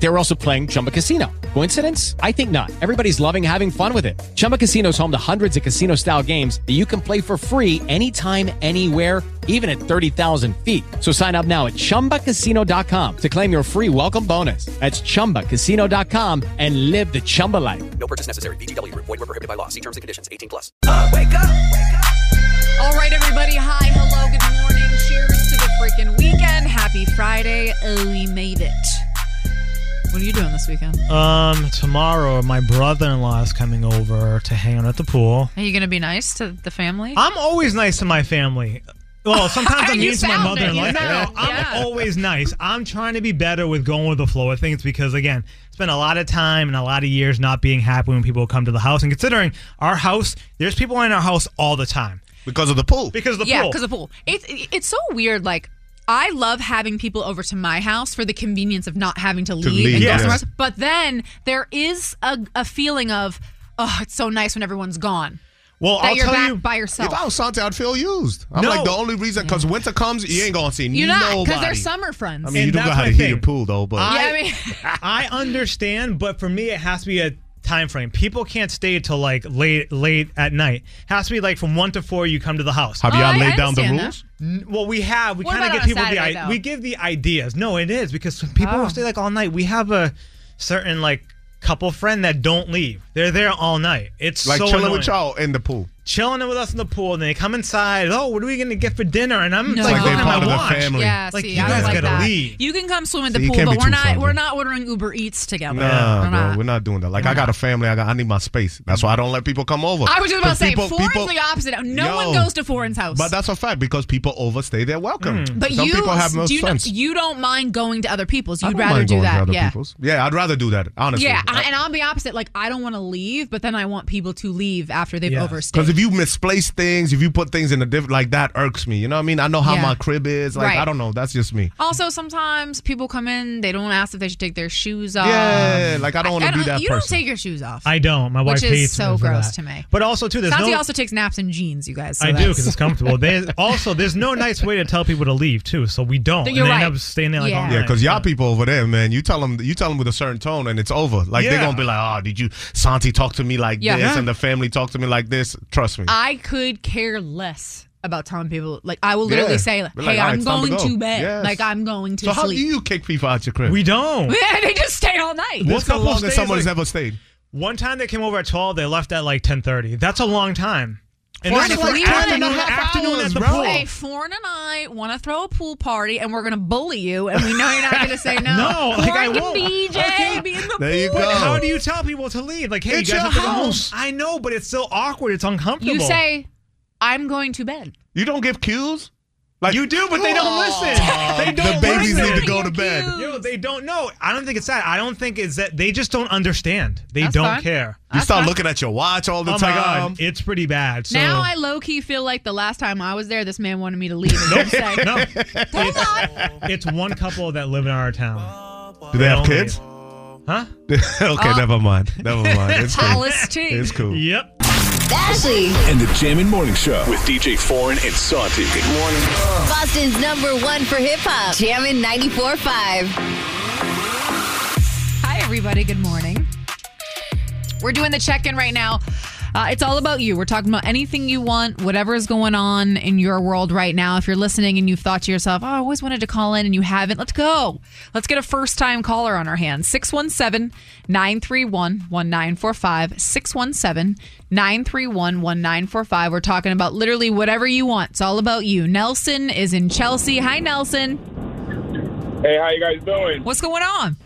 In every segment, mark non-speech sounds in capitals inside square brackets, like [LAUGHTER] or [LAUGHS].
They were also playing Chumba Casino. Coincidence? I think not. Everybody's loving having fun with it. Chumba Casino is home to hundreds of casino style games that you can play for free anytime, anywhere, even at 30,000 feet. So sign up now at chumbacasino.com to claim your free welcome bonus. That's chumbacasino.com and live the Chumba life. No purchase necessary. VGW Group. Void were prohibited by law. See terms and conditions. 18 plus. wake up, wake up. All right, everybody. Hi, hello, good morning. Cheers to the freaking weekend. Happy Friday. Oh, we made it. What are you doing this weekend? Um, tomorrow my brother-in-law is coming over to hang out at the pool. Are you going to be nice to the family? I'm always nice to my family. Well, [LAUGHS] sometimes I'm mean to my mother-in-law. No, sound- I'm yeah. always nice. I'm trying to be better with going with the flow I think it's because, again, spend a lot of time and a lot of years not being happy when people come to the house. And considering our house, there's people in our house all the time because of the pool. because of the pool. yeah, pool. because of the pool. It's it's so weird. Like I love having people over to my house for the convenience of not having to leave, leave, and go somewhere else. But then there is a, a feeling of oh, it's so nice when everyone's gone well, that I'll you're tell back you. by yourself. If I was Santa, I'd feel used. I'm No. like the only reason because winter comes, you ain't gonna see you're not nobody. because they're summer friends. I mean, you And do know that's how to heat thing. your pool though, but yeah, I- I mean, [LAUGHS] I understand, but for me, it has to be a time frame. People can't stay till like late, late at night. It has to be like from one to four. You come to the house. have Oh, y'all I laid down the rules? that. Rules? N- Well, we have. We kind of about give people Saturday, the though? we give the ideas. No, it is because people Oh. will stay like all night. We have a certain like couple friend that don't leave. They're there all night. It's Like so chilling annoying. with y'all in the pool. Chilling with us in the pool, and they come inside. Oh, what are we gonna get for dinner? And I'm No. like, Like they're looking at part my of the watch. family. yeah. Like, see, you I guys don't like gotta that. leave. You can come swim at the See, pool, but we're not friendly. we're not ordering Uber Eats together. Nah, we're bro, not. we're not doing that. Like I got a family. I got. I need my space. That's why I don't let people come over. I was just about to say, people- foreign's people- the opposite. No Yo. one goes to foreign's house. But that's a fact because people overstay their welcome. Mm. But Some you, people have no do you, sense. you don't mind going to other people's. I You'd rather do that. Yeah. Yeah, I'd rather do that. Honestly. Yeah, I, and I'll be opposite. Like I don't want to leave, but then I want people to leave after they've Yes. overstayed. Because if you misplace things, if you put things in a different, like that irks me. You know what I mean? I know how Yeah. my crib is. Like Right. I don't know. That's just me. also, sometimes people come in, they don't ask if they should take their shoes off. Yeah, like I don't want to I be that You person. don't take your shoes off. I don't. My wife Which is hates so me gross that. to me. But also too, there's Santi no. also takes naps in jeans, you guys. so I do because it's comfortable. [LAUGHS] There's also there's no nice way to tell people to leave too, so we don't. You're and they right. end up staying there like Yeah. all Yeah, because y'all people over there, man, you tell them, you tell them with a certain tone, and it's over. Like they're gonna be like, "Oh, did you Santi talk to me like Yeah. this?" And the family talk to me like this. Trust me. I could care less about telling people. Like I will literally Yeah. say, Be "Hey, like, "All right, I'm it's time to going go." to, bed. Yes. Like I'm going to so how do sleep." you kick people out your crib? we don't. [LAUGHS] Yeah, they just stay all night. What's the couple longest stays, someone's like- ever stayed? One time they came over at twelve, they left at like ten thirty. That's a long time. And Four this and is a- like and a afternoon, half afternoon hours, at the bro. pool. Hey, Foreign and I want to throw a pool party, and we're gonna bully you, and we know you're not gonna say [LAUGHS] no. No, like, I Foreign and won't. BJ Okay. be in the There you pool. go. How do you tell people to leave? Like, hey, It's you guys your have to home. house. I know, but it's still awkward. It's uncomfortable. You say, "I'm going to bed." You don't give cues. Like you do, but they don't listen. They don't the babies listen. need to go to bed. Yo, they don't know. I don't think it's that. I don't think it's that. They just don't understand. They That's don't fine. care. You start fine. looking at your watch all the oh my time. god, it's pretty bad. So now I low key feel like the last time I was there, this man wanted me to leave. And don't say, no, it's, it's one couple that live in our town. Do they have don't kids? Huh? [LAUGHS] okay, uh, never mind. Never mind. It's cool. Hollis T. It's cool. Yep. Ashley, And the Jammin' Morning Show with DJ Foreign and Santi. Good morning. Boston's number one for hip hop. Jammin' 94.5. Hi, everybody. Good morning. We're doing the check in right now. Uh, it's all about you. We're talking about anything you want, whatever is going on in your world right now. If you're listening and you've thought to yourself, oh, I always wanted to call in and you haven't, let's go. Let's get a first time caller on our hands. 617 931 1945. 617 931 1945. We're talking about literally whatever you want. It's all about you. Nelson is in Chelsea. Hi, Nelson. Hey, how you guys doing? What's going on?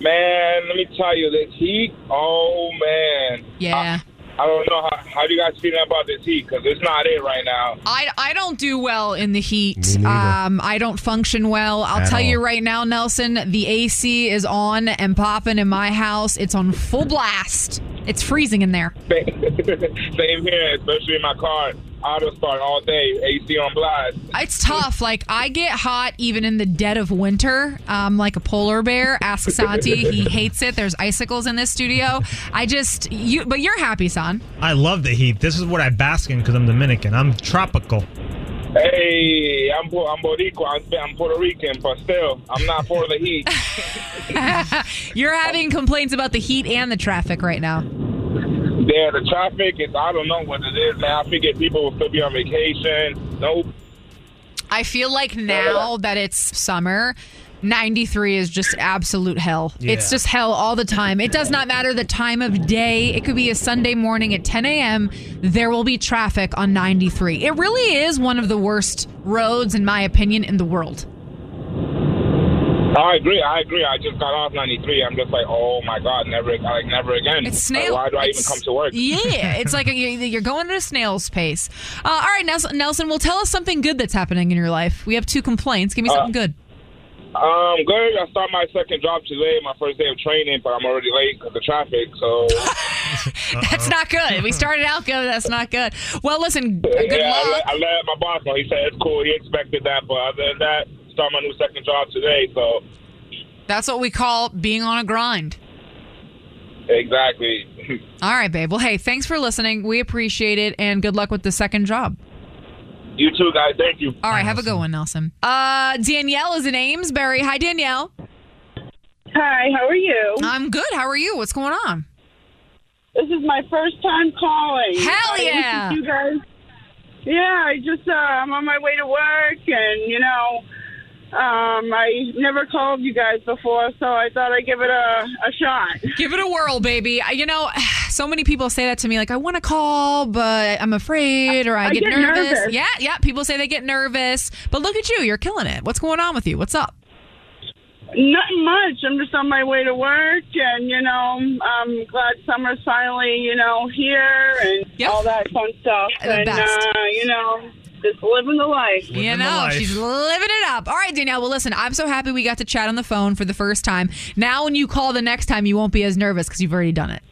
Man, let me tell you, this heat, oh, man. Yeah. I don't know. How, how do you guys feel about this heat? Because it's not it right now. I, I don't do well in the heat. Um, I don't function well. I'll At tell you right now, Nelson, the AC is on and popping in my house. It's on full blast. It's freezing in there. [LAUGHS] Same here, especially in my car. Auto start all day, AC on blast. It's tough. Like I get hot even in the dead of winter. Um, like a polar bear. Ask Santi. he [LAUGHS] hates it. There's icicles in this studio. I just you, but you're happy, son. I love the heat. This is what I bask in because I'm Dominican. I'm tropical. Hey, I'm I'm Boricua. I'm, I'm Puerto Rican, but still, I'm not for the heat. [LAUGHS] You're having complaints about the heat and the traffic right now. Yeah, the traffic is. I don't know what it is, man. I figure people will still be on vacation. Nope. I feel like now that it's summer, 93 is just absolute hell. It's just hell all the time. It does not matter the time of day. It could be a Sunday morning at 10 a.m. There will be traffic on 93. It really is one of the worst roads, in my opinion, in the world. I agree. I agree. I just got off 93. I'm just like, oh my god, never, like never again. It's Like, why do I even come to work? Yeah, it's like a, you're going at a snail's pace. Uh, all right, Nelson, Nelson, well, tell us something good that's happening in your life. We have two complaints. Give me something good. Um, good. I start my second job today, my first day of training, but I'm already late because of traffic. So [LAUGHS] That's not good. We started out good. That's not good. Well, listen, good yeah, I luck. let, I let my boss know. He said it's cool. He expected that, but other than that, start my new second job today. So That's what we call being on a grind. exactly. [LAUGHS] All right, babe. Well, hey, thanks for listening. We appreciate it, and good luck with the second job. you too, guys. Thank you. All right, have a good one, Nelson. Uh, Danielle is in Amesbury. Hi, Danielle. Hi, how are you? I'm good. How are you? What's going on? This is my first time calling. Hell yeah. You guys. Yeah, I just uh, I'm on my way to work, and you know, um, I never called you guys before, so I thought I'd give it a, a shot. Give it a whirl, baby. I- You know, [SIGHS] so many people say that to me, like, I want to call, but I'm afraid, or I, I get, get nervous. nervous. Yeah, yeah. People say they get nervous, but look at you. You're killing it. What's going on with you? What's up? Nothing much. I'm just on my way to work, and you know, I'm glad summer's finally, you know, here and Yep. all that fun stuff. The and best. uh, you know, just living the life. you Living the know, life. she's living it up. All right, Danielle. Well, listen, I'm so happy we got to chat on the phone for the first time. Now, when you call the next time, you won't be as nervous because you've already done it.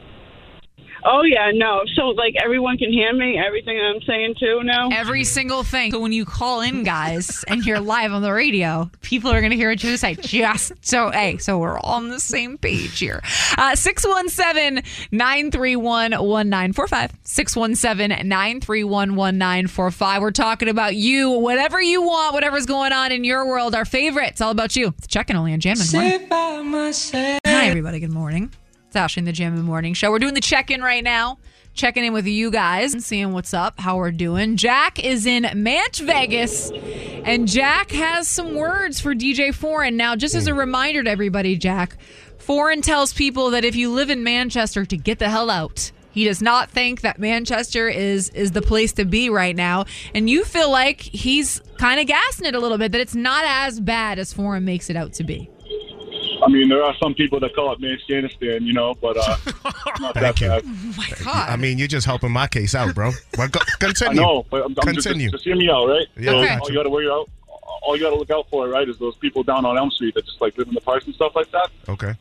Oh yeah, no. So like everyone can hear me, everything I'm saying too now. Every single thing. So when you call in, guys, and you're live on the radio, people are going to hear what you say. Just so, hey, so we're all on the same page here. Uh, 617 931 1945. 617 931 1945. We're talking about you, whatever you want, whatever's going on in your world. Our favorite. It's all about you. It's checking only on Jammin'. Hi, everybody. Good morning. It's Ashley in the Jammin' the Morning Show. We're doing the check in right now. Checking in with you guys and seeing what's up, how we're doing. Jack is in Manch Vegas, and Jack has some words for DJ Foreign. Now, just as a reminder to everybody, Jack, Foreign tells people that if you live in Manchester, to get the hell out. He does not think that Manchester is is the place to be right now, and you feel like he's kind of gassing it a little bit that it's not as bad as Foreign makes it out to be. I mean, there are some people that call it Manchanistan, you know, but uh, [LAUGHS] not that Thank you. bad. Oh my God. I mean, you're just helping my case out, bro. Well, go, [LAUGHS] I continue. know, but I'm, I'm just, Continue. just hear me out, right? Yeah, So Okay. all you got to worry out, all you got to look out for, right, is those people down on Elm Street that just like live in the parks and stuff like that. Okay.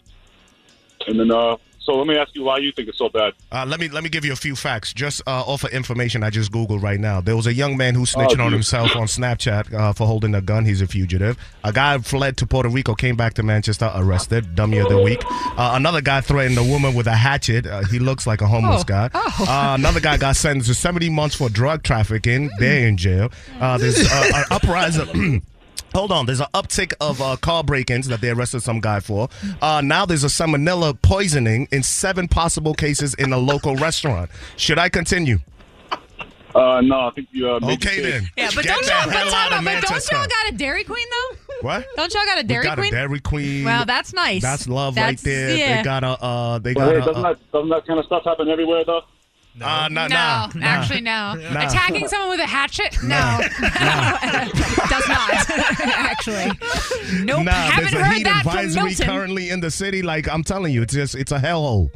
And then, uh, so let me ask you why you think it's so bad. Uh, let me let me give you a few facts. Just uh, off of information I just googled right now. There was a young man who snitched Oh, on himself on Snapchat uh, for holding a gun. He's a fugitive. A guy fled to Puerto Rico, came back to Manchester, arrested. Dummy of the week. Uh, another guy threatened a woman with a hatchet. Uh, he looks like a homeless Oh. guy. Oh. Uh, another guy got sentenced to 70 months for drug trafficking. They're in jail. Uh, there's uh, an uprising. [CLEARS THROAT] Hold on, there's an uptick of uh, car break-ins that they arrested some guy for. Uh, now there's a salmonella poisoning in seven possible cases in a local restaurant. Should I continue? Uh, no, I think you uh, made Okay your case. then. Yeah, but Get don't the y'all, hell but, out time out, but don't Manchester. y'all got a Dairy Queen though? What? Don't y'all got a Dairy we got Queen? a Dairy Queen. Wow, that's nice. That's love That's- right there. yeah. They got a. Uh, they But got hey, a. doesn't uh, that doesn't that kind of stuff happen everywhere though? Uh, nah, no, nah, nah. actually no. Nah. Attacking someone with a hatchet? No. [LAUGHS] Does not. [LAUGHS] actually. Nope. Nah, Haven't there's a heard heat that from advisory Milton. currently in the city. Like I'm telling you, it's just it's a hellhole.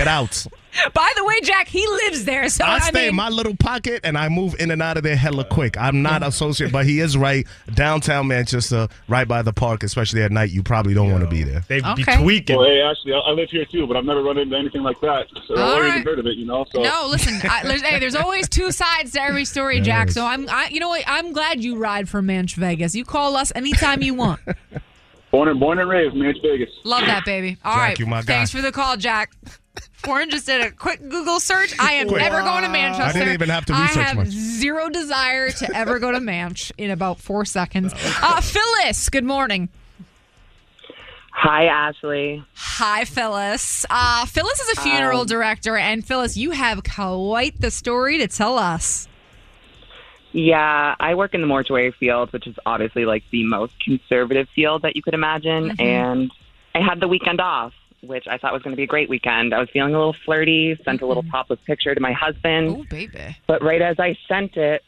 Get out. By the way, Jack, he lives there, so I I, stay in my little pocket and I move in and out of there hella quick. I'm not associated, but he is right downtown Manchester, right by the park, especially at night. You probably don't want to be there. They'd be tweaking. Well, hey, actually, I, I live here too, but I've never run into anything like that. So All I've never right. heard of it, you know. So no, listen. I, there's, hey, there's always two sides to every story, Jack. So I'm, I, you know what? I'm glad you ride for Manch Vegas. You call us anytime you want. [LAUGHS] born and born and raised, Manch Vegas. Love that, baby. All Jack, right. you my guy. Thanks for the call, Jack. Foreign just did a quick Google search. I am Quick. never going to Manchester. I didn't even have to research I have much. zero desire to ever go to Manch in about four seconds. Uh, Phyllis, good morning. Hi, Ashley. Hi, Phyllis. Uh, Phyllis is a funeral Um, director, and Phyllis, you have quite the story to tell us. Yeah, I work in the mortuary field, which is obviously like the most conservative field that you could imagine. Mhm. And I had the weekend off, which I thought was going to be a great weekend. I was feeling a little flirty, sent a little topless picture to my husband. Oh, baby. But right as I sent it,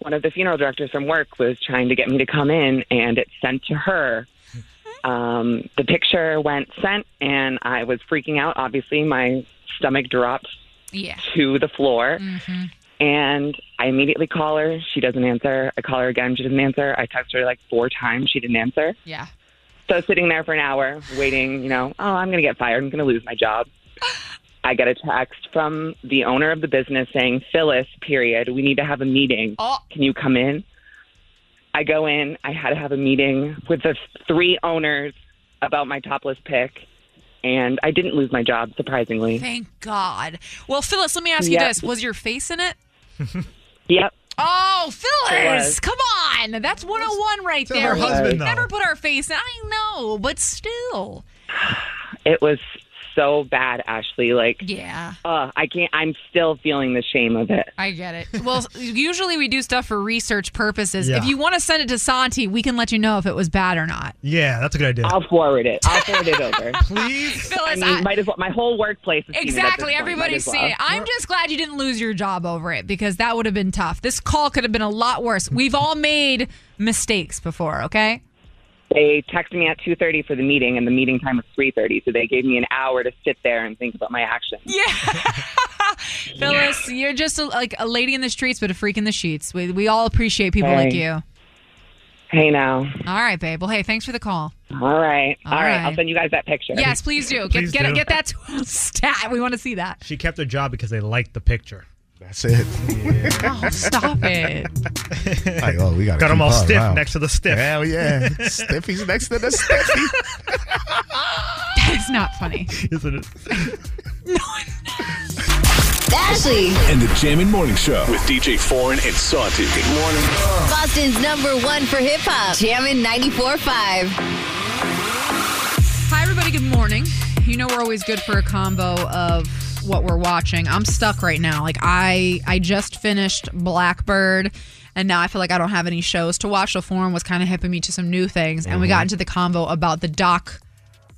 one of the funeral directors from work was trying to get me to come in, and it sent to her. [LAUGHS] Um, the picture went sent, and I was freaking out. Obviously, my stomach dropped Yeah. to the floor. Mm-hmm. And I immediately call her. She doesn't answer. I call her again. She doesn't answer. I text her like four times. She didn't answer. Yeah. So sitting there for an hour waiting, you know, oh, I'm going to get fired. I'm going to lose my job. [LAUGHS] I get a text from the owner of the business saying, Phyllis, period, we need to have a meeting. Oh. Can you come in? I go in. I had to have a meeting with the three owners about my topless pic. And I didn't lose my job, surprisingly. Thank God. Well, Phyllis, let me ask you Yep. this: Was your face in it? Yep. Oh, Phyllis, come on. That's 101 right To there. her husband, though. never put our face in. I know, but still. It was so bad, Ashley. Like, Yeah. uh, I can't. I'm still feeling the shame of it. I get it. Well, [LAUGHS] usually we do stuff for research purposes. Yeah. If you want to send it to Santi, we can let you know if it was bad or not. Yeah, that's a good idea. I'll forward it. I'll forward it over. [LAUGHS] Please, [LAUGHS] Phyllis. I mean, might as well. My whole workplace is Exactly. Everybody's seeing it. I'm just glad you didn't lose your job over it because that would have been tough. This call could have been a lot worse. We've all made mistakes before, okay? They texted me at 2:30 for the meeting, and the meeting time was 3:30. So they gave me an hour to sit there and think about my actions. Yeah. [LAUGHS] Phyllis, you're just a, like a lady in the streets, but a freak in the sheets. We, we all appreciate people like you. Hey now. All right, babe. Well, hey, thanks for the call. All right. All All right. right. I'll send you guys that picture. Yes, please do. [LAUGHS] Please get get do. get that to [LAUGHS] stat. We want to see that. She kept her job because they liked the picture. That's it. Oh, stop it. [LAUGHS] Like, oh, we gotta Got 'em keep all her stiff around. next to the stiff. Hell yeah. Stiffy's next to the [LAUGHS] stiffy. That is not funny. Isn't it? [LAUGHS] No. Ashley, And the Jammin' Morning Show with DJ Foreign and Santi. Good morning. Boston's number one for hip hop. Jammin' 94.5. Hi, everybody. Good morning. You know we're always good for a combo of what we're watching. I'm stuck right now. Like I, I just finished Blackbird, and now I feel like I don't have any shows to watch. The Forum was kind of hipping me to some new things, and we got mm-hmm. into the convo about the doc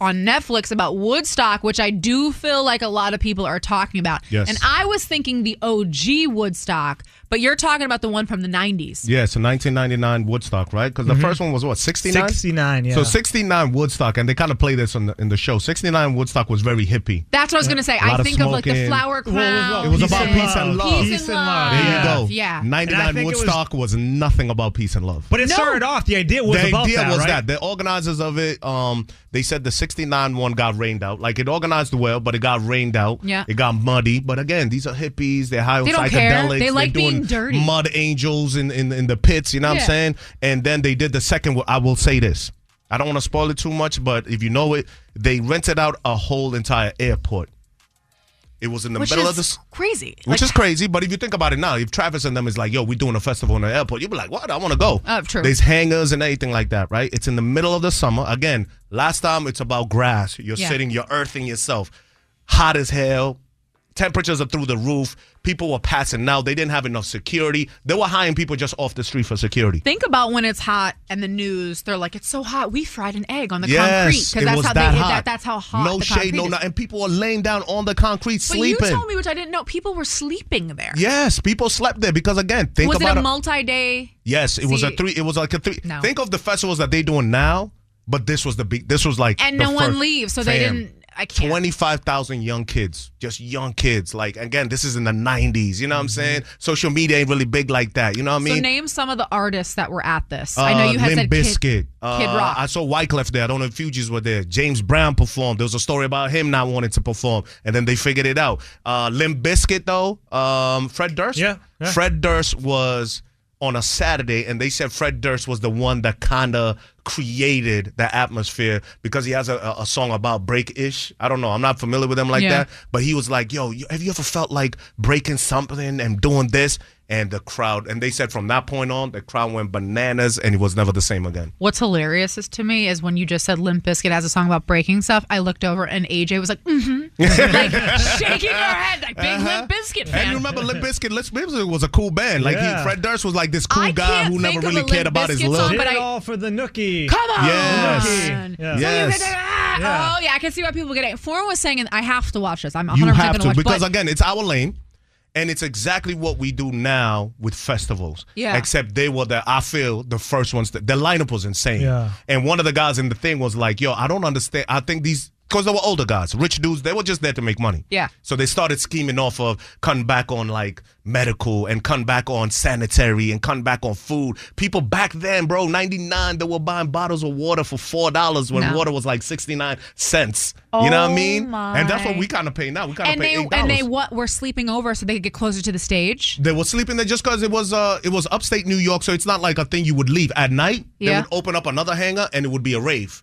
on Netflix about Woodstock, which I do feel like a lot of people are talking about. Yes. And I was thinking the OG Woodstock, but you're talking about the one from the 90s. Yeah, so 1999 Woodstock, right? Because the first one was what, 69? 69, yeah. So 69 Woodstock, and they kind of play this in the, in the show. 69 Woodstock was very hippie. That's what I was going to say. A I think of like the flower crown. It was about peace and love. Peace, and love. There you go. Yeah. 99 think it was- Woodstock was, nothing about peace and love. But it started off. The idea was the about idea that, was right? that the organizers of it, um, they said the '69 one got rained out. Like it organized well, but it got rained out. Yeah. it got muddy. But again, these are hippies. They're high on They don't psychedelics. care. They They're like doing dirty. Mud angels in, in in the pits. You know what I'm saying? And then they did the second. one. I will say this. I don't want to spoil it too much, but if you know it, they rented out a whole entire airport. It was in the Which middle of this. crazy. Which is crazy, but if you think about it now, if Travis and them is like, "Yo, we're doing a festival in the airport," you'd be like, "What? I want to go." Oh, true. There's hangars and everything like that, right? It's in the middle of the summer. Again, last time it's about grass. You're Yeah. sitting, you're earthing yourself. Hot as hell. Temperatures are through the roof. People were passing out. They didn't have enough security. They were hiring people just off the street for security. Think about when it's hot and the news. They're like, "It's so hot. We fried an egg on the yes, concrete it that's how that they hot. that, that's how hot. No shade, no nothing. And people were laying down on the concrete But sleeping. you told me, which I didn't know, people were sleeping there. Yes, people slept there because again, think was it about a multi-day? Yes, it was a three. It was like a three. No. Think of the festivals that they're doing now, but this was the big. This was like And no one leaves, so they didn't. I can't. 25,000 young kids, just young kids. Like, again, this is in the 90s. You know what I'm saying? Social media ain't really big like that. You know what I mean? so name some of the artists that were at this. I know Uh, you had Limp said Kid, Bizkit. Uh, Kid Rock. I saw Wyclef there. I don't know if Fugees were there. James Brown performed. There was a story about him not wanting to perform, and then they figured it out. Uh, Limp Bizkit, though, um, Fred Durst. Yeah, yeah. Fred Durst was on a Saturday, and they said Fred Durst was the one that kind of created the atmosphere because he has a, a, a song about break ish. I don't know. I'm not familiar with him like Yeah. that, but he was like, "Yo, have you ever felt like breaking something and doing this?" And the crowd, and they said from that point on, the crowd went bananas, and it was never the same again. What's hilarious is to me is when you just said Limp Bizkit has a song about breaking stuff. I looked over and AJ was like, mm-hmm, [LAUGHS] like shaking her head, like big Limp Bizkit fan. And you remember Limp Bizkit? Limp Bizkit was a cool band. Like Yeah. he, Fred Durst was like this cool I guy who never really cared about his Bizkit look. song, Did but it I- all for the nookie. Come on. Yes. Nookie. Yeah. Yes. Oh yeah, I can see why people get it. Foreign was saying, and I have to watch this. I'm 100% You gonna have to watch. because but again, it's our lane, and it's exactly what we do now with festivals. Yeah. Except they were the I feel the first ones. That, the lineup was insane. Yeah. And one of the guys in the thing was like, "Yo, I don't understand. I think these." Because they were older guys, rich dudes, they were just there to make money. Yeah. So they started scheming off of cutting back on like medical and cutting back on sanitary and cutting back on food. People back then, bro, 99, they were buying bottles of water for $4 when No. water was like 69 cents. you know what I Oh mean? And that's what we kind of pay now. We kind of and pay they $8. and they what were sleeping over so they could get closer to the stage. They were sleeping there just because it was uh it was upstate New York, so it's not like a thing you would leave at night. Yeah. They would open up another hangar and it would be a rave.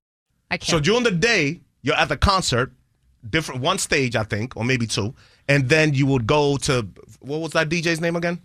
I So during the day, you're at the concert, different one stage, I think, or maybe two, and then you would go to what was that DJ's name again?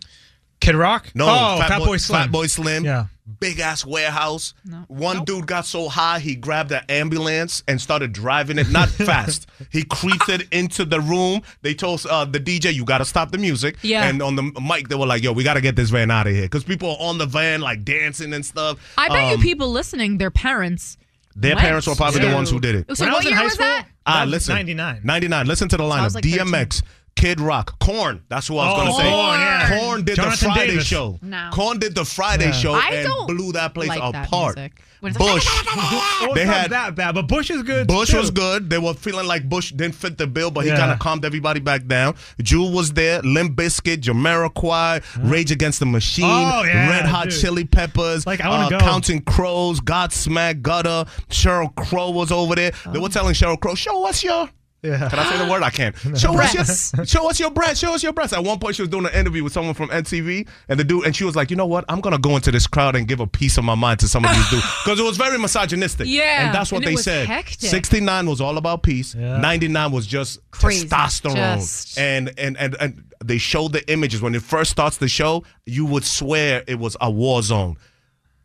Kid Rock? No, Oh, Fatboy Slim. Fatboy Slim. Yeah. Big ass warehouse. One dude got so high he grabbed an ambulance and started driving it, not [LAUGHS] fast. He creeped it into the room. They told uh, the DJ, "You got to stop the music." Yeah. And on the mic, they were like, "Yo, we got to get this van out of here," because people are on the van like dancing and stuff. I bet Um, you people listening, their parents. Their went parents were probably the ones who did it. So what year was that? Ah, That was listen. 99. 99. Listen to the I lineup. was like DMX, Kid Rock, Korn. That's who I was Oh, going to say. Korn, yeah. Korn did Jonathan the Friday Davis. show. No. Korn did the Friday Yeah. show I and blew that place like that apart. music. When it's like- Bush. Oh, They it's had- that bad, but Bush is good. Bush too. was good. They were feeling like Bush didn't fit the bill, but he Yeah. kind of calmed everybody back down. Jewel was there. Limp Bizkit, Jamiroquai, Rage Against the Machine, Oh, yeah, Red Hot dude. Chili Peppers, Like, I wanna uh, go. Counting Crows, Godsmack, Guster, Sheryl Crow was over there. They were telling Sheryl Crow, show us your Yeah. can I say the word? I can't. [LAUGHS] Show us your [LAUGHS] show us your breast. Show us your breast. At one point, she was doing an interview with someone from MTV, and the dude, and she was like, "You know what? I'm gonna go into this crowd and give a piece of my mind to some of these [LAUGHS] dudes because it was very misogynistic. Yeah, and that's what and they said. hectic. 69 was all about peace. Yeah. 99 was just Crazy. testosterone, Just- and, and and and they showed the images when it first starts the show. You would swear it was a war zone.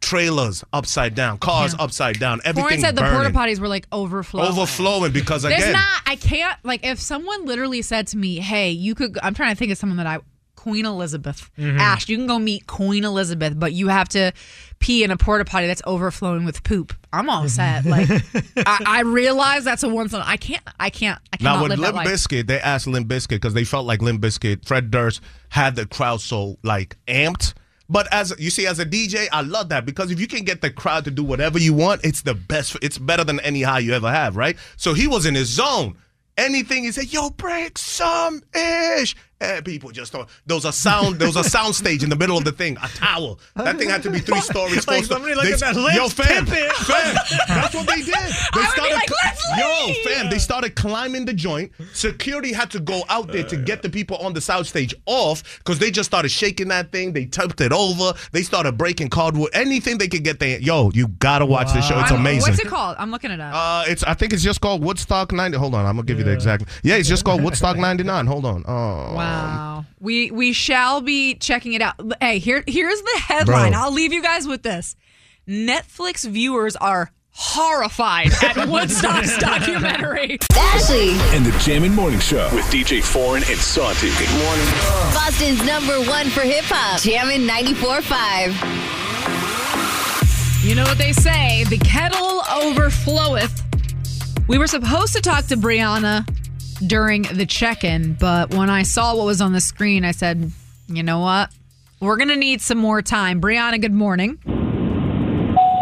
Trailers upside down, cars Yeah. upside down, everything said the porta potties were like overflowing. overflowing because There's again, not. I can't. Like, if someone literally said to me, "Hey, you could," I'm trying to think of someone that I Queen Elizabeth. Mhm. Ash, you can go meet Queen Elizabeth, but you have to pee in a porta potty that's overflowing with poop. I'm all set. [LAUGHS] Like I, I realize that's a once I can't I can't I cannot Now with live Limp life. They asked Limp Bizkit because they felt like Limp Bizkit, Fred Durst had the crowd so like amped. But as you see, as a DJ, I love that because if you can get the crowd to do whatever you want, it's the best. It's better than any high you ever have, right? So he was in his zone. Anything he said, yo, break some ish. And people just thought there was a sound, there was a sound stage in the middle of the thing, a towel. That thing had to be three stories, [LAUGHS] Like, stories. somebody look They- at that Yo, fam, fam, that's what they did. [LAUGHS] They I be like, "Let's yo, leave." fam, they started climbing the joint. Security had to go out there to get the people on the sound stage off because they just started shaking that thing. They tipped it over. They started breaking cardboard. Anything they could get there. Yo, you gotta watch this show. It's I'm- amazing. What's it called? I'm looking it up. Uh, it's. I think it's just called Woodstock 90. Hold on, I'm gonna give you the exact. Yeah, it's just called Woodstock 99. Hold on. Oh, Wow. We we shall be checking it out. Hey, here here's the headline. Bro. I'll leave you guys with this. Netflix viewers are horrified at [LAUGHS] Woodstock's documentary. Ashley, And the Jammin' Morning Show with DJ Foreign and Santi. Good morning. Boston's number one for hip hop. Jammin' 94.5. You know what they say, the kettle overfloweth. We were supposed to talk to Brianna during the check-in, but when I saw what was on the screen, I said, "You know what? We're going to need some more time." Brianna, good morning.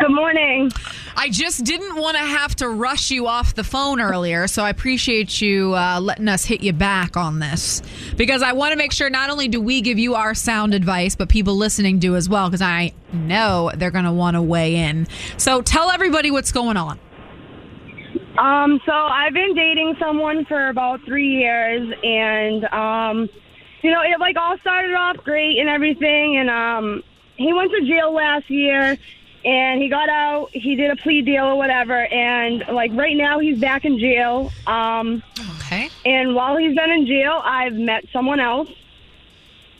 Good morning. I just didn't want to have to rush you off the phone earlier, so I appreciate you uh, letting us hit you back on this because I want to make sure not only do we give you our sound advice, but people listening do as well because I know they're going to want to weigh in. So tell everybody what's going on. Um, so I've been dating someone for about three years, and um, you know, it like all started off great and everything, and um, he went to jail last year, and he got out. He did a plea deal or whatever, and like right now he's back in jail. Um, okay. And while he's been in jail, I've met someone else.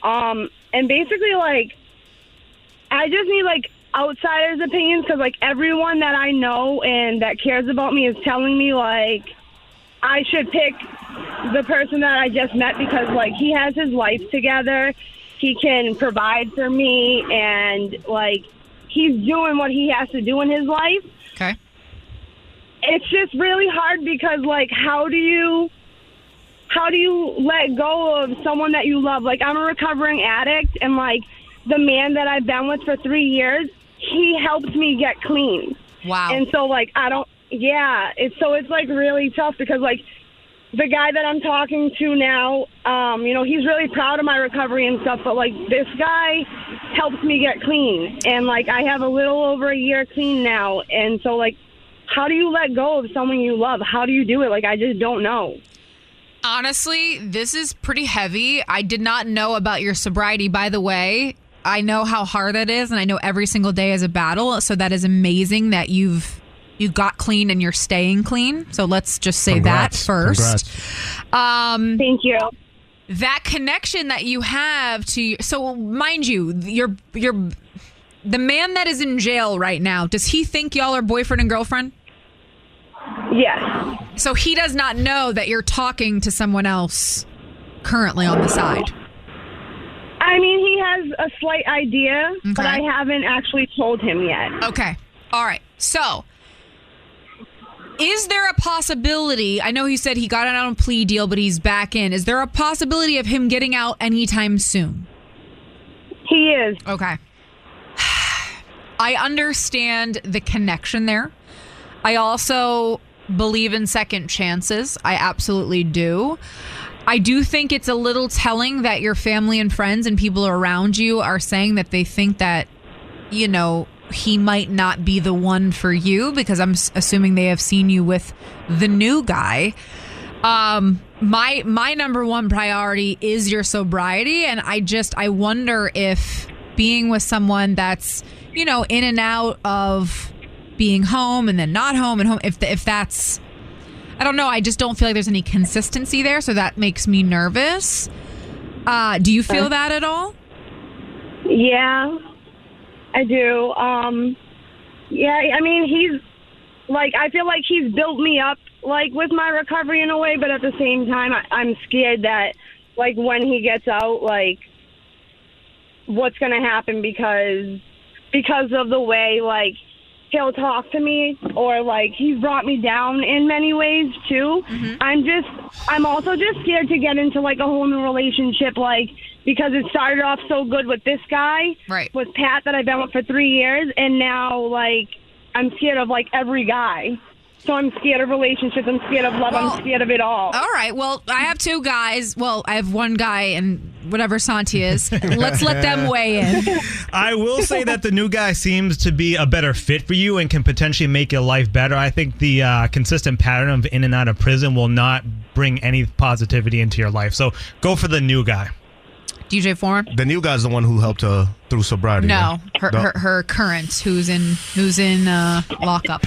Um, and basically, like, I just need like outsiders' opinions because like everyone that I know and that cares about me is telling me like I should pick the person that I just met because like he has his life together, he can provide for me, and like he's doing what he has to do in his life. Okay. It's just really hard because like how do you how do you let go of someone that you love? Like I'm a recovering addict and like the man that I've been with for 3 years, he helped me get clean. Wow. And so like I don't yeah, it's so it's like really tough because like the guy that I'm talking to now, um, you know, he's really proud of my recovery and stuff, but like this guy helps me get clean. And like I have a little over a year clean now. And so like how do you let go of someone you love? How do you do it? Like I just don't know. Honestly, this is pretty heavy. I did not know about your sobriety, by the way. I know how hard that is, and I know every single day is a battle. So that is amazing that you've you got clean and you're staying clean. So let's just say Congrats. that first. Um, Thank you. That connection that you have to so mind you, your your the man that is in jail right now. Does he think y'all are boyfriend and girlfriend? Yes. So he does not know that you're talking to someone else currently on the side. I mean, he has a slight idea, but I haven't actually told him yet. Okay. All right. So, is there a possibility? I know he said he got out on a plea deal, but he's back in. Is there a possibility of him getting out anytime soon? He is. Okay. [SIGHS] I understand the connection there. I also believe in second chances. I absolutely do. I do think it's a little telling that your family and friends and people around you are saying that they think that, you know, he might not be the one for you because I'm assuming they have seen you with the new guy. Um my my number one priority is your sobriety and I just I wonder if being with someone that's, you know, in and out of being home and then not home and home if if that's I don't know, I just don't feel like there's any consistency there, so that makes me nervous. Uh do you feel that at all? Yeah, I do. Um, yeah, I mean, he's like, I feel like he's built me up, like, with my recovery in a way, but at the same time, I, I'm scared that, like, when he gets out, like, what's going to happen because because of the way like he'll talk to me or like he's brought me down in many ways too. Mm-hmm. I'm just I'm also just scared to get into like a whole new relationship like because it started off so good with this guy right with Pat that I've been with for 3 years and now like I'm scared of like every guy. So I'm scared of relationships, I'm scared of love, I'm scared of it all. All right. Well, I have two guys. Well, I have one guy and whatever Santi is. Let's let them [LAUGHS] weigh in. I will say that the new guy seems to be a better fit for you and can potentially make your life better. I think the uh, consistent pattern of in and out of prison will not bring any positivity into your life. So go for the new guy. DJ Foreign? The new guy's the one who helped her through sobriety. No, right? her, The- her her current who's in who's in uh, lockup.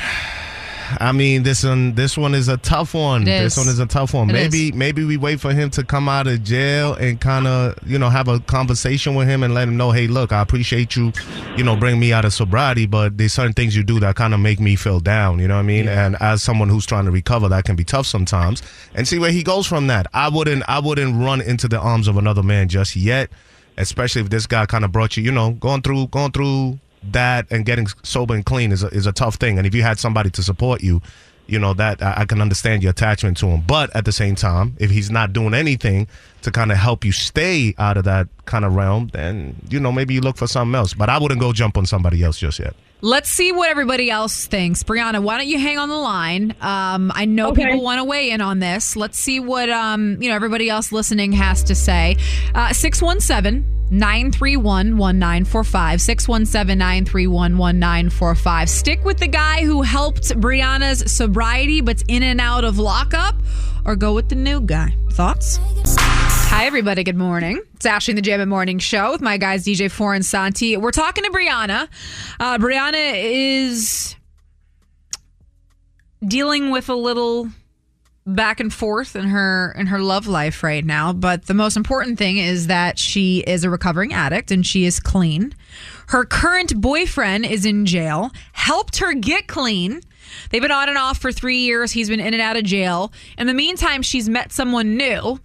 I mean, this one, this one is a tough one. This is. one is a tough one. It maybe, maybe we wait for him to come out of jail and kind of, you know, have a conversation with him and let him know, hey, look, I appreciate you, you know, bring me out of sobriety, but there's certain things you do that kind of make me feel down. You know what I mean? And as someone who's trying to recover, that can be tough sometimes. And see where he goes from that. I wouldn't, I wouldn't run into the arms of another man just yet, especially if this guy kind of brought you, you know, going through, going through that and getting sober and clean is a, is a tough thing. And if you had somebody to support you, you know that I, I can understand your attachment to him. But at the same time, if he's not doing anything to kind of help you stay out of that kind of realm, then you know maybe you look for something else. But I wouldn't go jump on somebody else just yet. Let's see what everybody else thinks. Brianna, why don't you hang on the line? Um, I know Okay. people want to weigh in on this. Let's see what um, you know everybody else listening has to say. Uh, 617 931 1945. 617 931 1945. Stick with the guy who helped Brianna's sobriety but's in and out of lockup, or go with the new guy. Thoughts? Hi, everybody. Good morning. It's Ashley in the Jammin' Morning Show with my guys, DJ Four and Santi. We're talking to Brianna. Uh, Brianna is dealing with a little back and forth in her in her love life right now but the most important thing is that she is a recovering addict and she is clean her current boyfriend is in jail helped her get clean they've been on and off for three years he's been in and out of jail in the meantime she's met someone new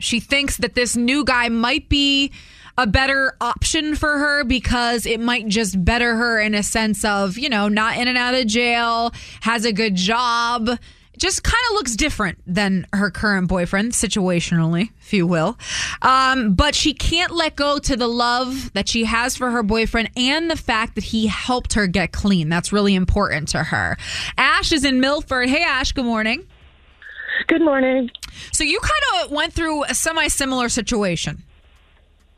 she thinks that this new guy might be a better option for her because it might just better her in a sense of, you know, not in and out of jail, has a good job, just kind of looks different than her current boyfriend, situationally, if you will. Um, but she can't let go to the love that she has for her boyfriend and the fact that he helped her get clean. That's really important to her. Ash is in Milford. Hey, Ash, good morning. Good morning. So you kind of went through a semi similar situation.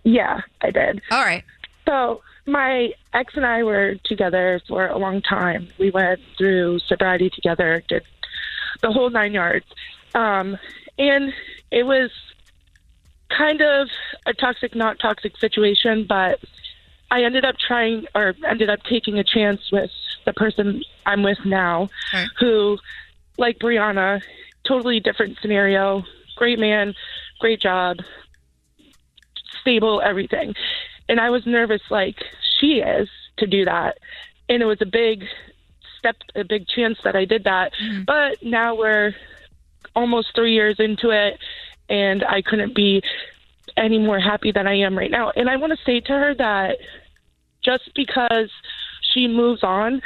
Yeah, I did. All right. So my ex and I were together for a long time. We went through sobriety together, did the whole nine yards. Um, and it was kind of a toxic, not toxic situation, but I ended up trying or ended up taking a chance with the person I'm with now, who, like Brianna, totally different scenario, great man, great job, stable, everything. And I was nervous, like she is, to do that. And it was a big step, a big chance that I did that. Mm-hmm. But now we're almost three years into it, and I couldn't be any more happy than I am right now. And I want to say to her that just because she moves on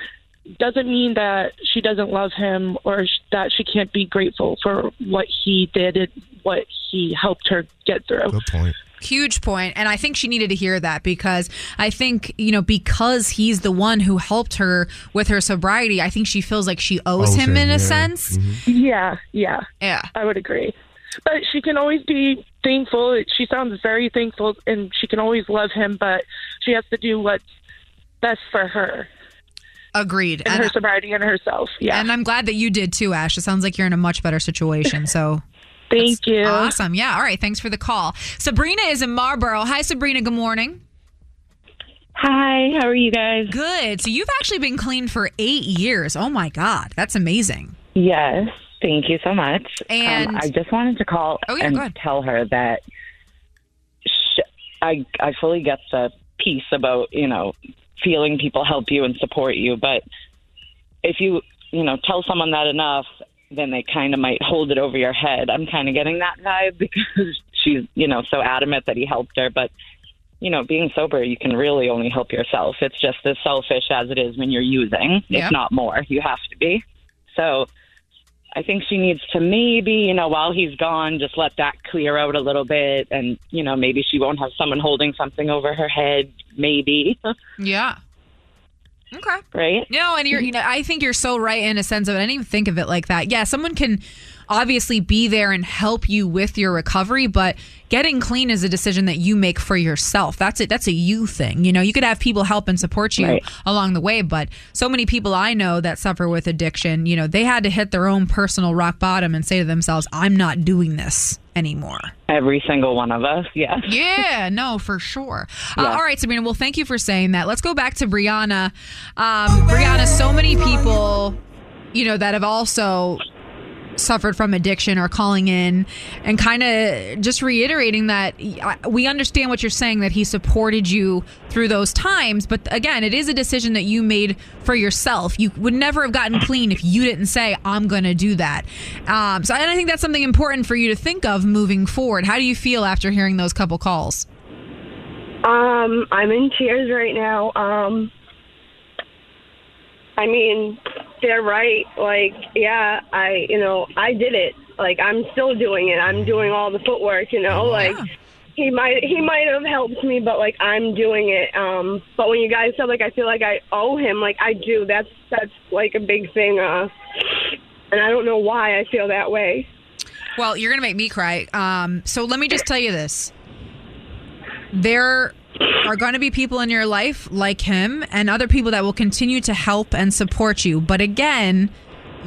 doesn't mean that she doesn't love him or that she can't be grateful for what he did and what he helped her get through. Good point. Huge point, and I think she needed to hear that because I think you know because he's the one who helped her with her sobriety. I think she feels like she owes, Owes him, him, in a yeah. sense. Mm-hmm. Yeah, yeah. Yeah. I would agree. But she can always be thankful. She sounds very thankful and she can always love him, but she has to do what's best for her. Agreed. And, her sobriety and herself. Yeah. And I'm glad that you did too, Ash. It sounds like you're in a much better situation. So. [LAUGHS] Thank you. Awesome. Yeah. All right. Thanks for the call. Sabrina is in Marlboro. Hi, Sabrina. Good morning. Hi. How are you guys? Good. So you've actually been clean for eight years. Oh my God. That's amazing. Yes, thank you so much. And- um, I just wanted to call Oh, yeah, and go ahead. tell her that sh- I I fully get the piece about you know feeling people help you and support you, but if you you know tell someone that enough, then they kind of might hold it over your head. I'm kind of getting that vibe [LAUGHS] because she's you know so adamant that he helped her, but you know, being sober, you can really only help yourself. It's just as selfish as it is when you're using, Yep. if not more. You have to be. So I think she needs to maybe, you know, while he's gone, just let that clear out a little bit. And, you know, maybe she won't have someone holding something over her head. Maybe. [LAUGHS] Yeah. Okay. Right? No, and you're, you know, I think you're so right in a sense of it. I didn't even think of it like that. Yeah, someone can obviously be there and help you with your recovery, but getting clean is a decision that you make for yourself. That's it. That's a you thing. You know, you could have people help and support you Right. along the way, but so many people I know that suffer with addiction, you know, they had to hit their own personal rock bottom and say to themselves, I'm not doing this anymore. Every single one of us. Yes. Yeah, no, for sure. Uh, all right, Sabrina. Well, thank you for saying that. Let's go back to Brianna. Um, Brianna, so many people, you know, that have also suffered from addiction are calling in and kind of just reiterating that uh, we understand what you're saying that he supported you through those times but again it is a decision that you made for yourself. You would never have gotten clean if you didn't say i'm going to do that. Um, so and i think that's something important for you to think of moving forward. How do you feel after hearing those couple calls? Um, I'm in tears right now. Um, I mean, they're right. Like, yeah, I, you know, I did it. Like, I'm still doing it. I'm doing all the footwork. You know, like he might he might have helped me, but like I'm doing it. Um, but when you guys said like I feel like I owe him, like I do. That's that's like a big thing. Uh, and I don't know why I feel that way. Well, you're going to make me cry. Um, so let me just tell you this. There are going to be people in your life like him and other people that will continue to help and support you. But again,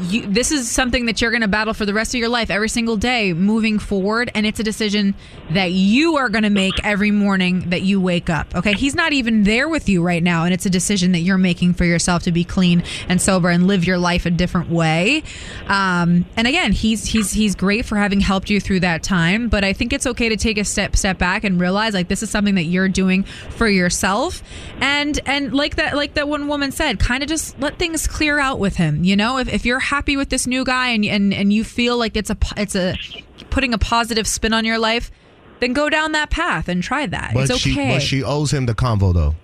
you, this is something that you're going to battle for the rest of your life every single day moving forward and it's a decision that you are going to make every morning that you wake up okay? He's not even there with you right now and it's a decision that you're making for yourself to be clean and sober and live your life a different way. Um, and again he's he's he's great for having helped you through that time but i think it's okay to take a step step back and realize like this is something that you're doing for yourself. And and like that like that one woman said kind of just let things clear out with him you know? If, if you're happy with this new guy and and and you feel like it's a it's a putting a positive spin on your life then go down that path and try that But it's she, okay but she owes him the convo though.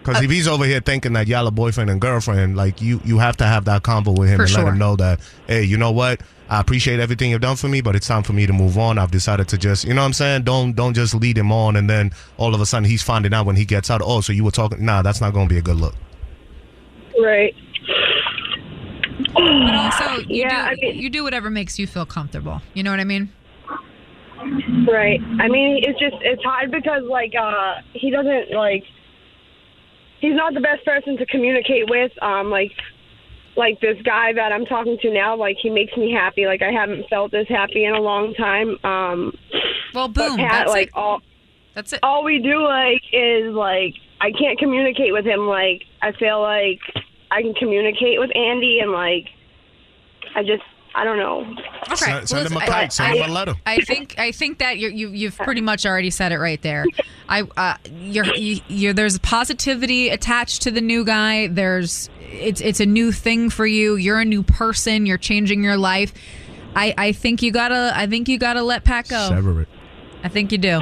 Because uh, if he's over here thinking that y'all are boyfriend and girlfriend, like you, you have to have that convo with him For and let him know that, hey, you know what? I appreciate everything you've done for me, but it's time for me to move on. I've decided to just, you know what I'm saying? Don't don't just lead him on and then all of a sudden he's finding out when he gets out. Oh, so you were talking? Nah, that's not going to be a good look. Right. But [SIGHS] also you Yeah, do you do whatever makes you feel comfortable you know what i mean Right. I mean, it's just it's hard because like uh he doesn't like he's not the best person to communicate with. Um, like like this guy that I'm talking to now, like he makes me happy. Like I haven't felt this happy in a long time. Um, well, boom, Pat, that's like it. all that's it. All we do like is like I can't communicate with him. Like I feel like I can communicate with Andy, and like I just I don't know. Okay. Send, send him a I- kite. Send him I- a letter. I think I think that you're, you you've pretty much already said it right there. I uh, you're, you you're there's positivity attached to the new guy. There's it's it's a new thing for you. You're a new person. You're changing your life. I I think you gotta I think you gotta let Pat go. Sever it. I think you do.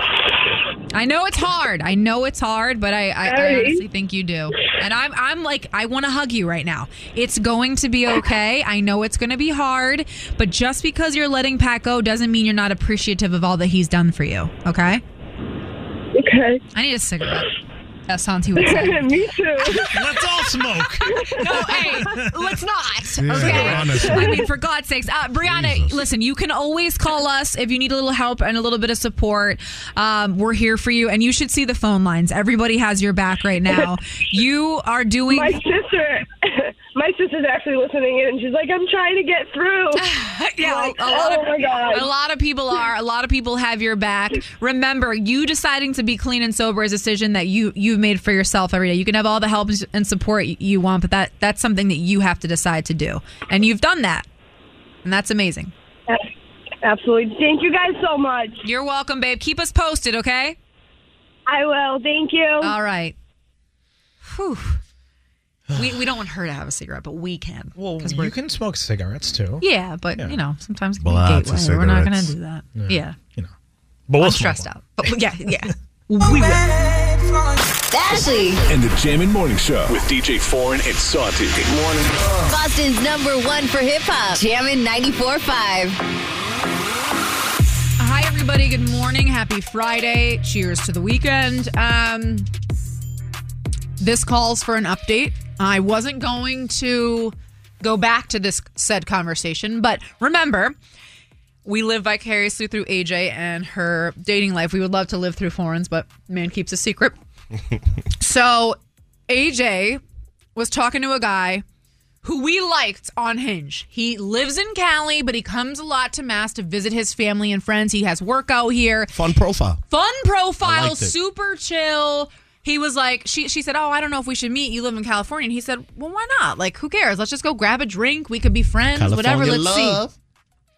I know it's hard. I know it's hard, but I, I, I honestly think you do. And I'm I'm like I want to hug you right now. It's going to be okay. I know it's going to be hard, but just because you're letting Pat go doesn't mean you're not appreciative of all that he's done for you. Okay. Okay. I need a cigarette. As Santi would say. Me too. Let's all smoke. No, hey, let's not. Yeah, okay. honestly. I mean, for God's sakes, uh, Brianna, listen. You can always call us if you need a little help and a little bit of support. Um, we're here for you, and you should see the phone lines. Everybody has your back right now. [LAUGHS] You are doing. My sister, [LAUGHS] my sister's actually listening in, and she's like, "I'm trying to get through." [LAUGHS] yeah, Like, a lot oh of my god, a lot of people are. A lot of people have your back. Remember, you deciding to be clean and sober is a decision that you you you've made for yourself every day. You can have all the help and support you want, but that that's something that you have to decide to do, and you've done that, and that's amazing. Absolutely. Thank you guys so much. You're welcome, babe. Keep us posted, okay? I will. Thank you. All right. Whew. We, we don't want her to have a cigarette, but we can. Well, 'Cause you we're- can smoke cigarettes too. Yeah, but Yeah. you know, sometimes it can Lots of gateway. We're not going to cigarettes. do that. Yeah. Yeah. You know. But we'll I'm smoke stressed one. out. But yeah, yeah. [LAUGHS] We will. Ashley. And the Jammin' Morning Show with DJ Foreign and Santi. Good morning. Boston's number one for hip hop. Jammin' 94.5. Hi, everybody. Good morning. Happy Friday. Cheers to the weekend. Um, this calls for an update. I wasn't going to go back to this said conversation, but remember, we live vicariously through AJ and her dating life. We would love to live through Foreign's, but man keeps a secret. [LAUGHS] so AJ was talking to a guy who we liked on Hinge. He lives in Cali, but he comes a lot to Mass to visit his family and friends. He has work out here. Fun profile. Fun profile, super chill. He was like, she she said, Oh, I don't know if we should meet. You live in California. And he said, Well, why not? Like, who cares? Let's just go grab a drink. We could be friends, whatever. Let's love. see.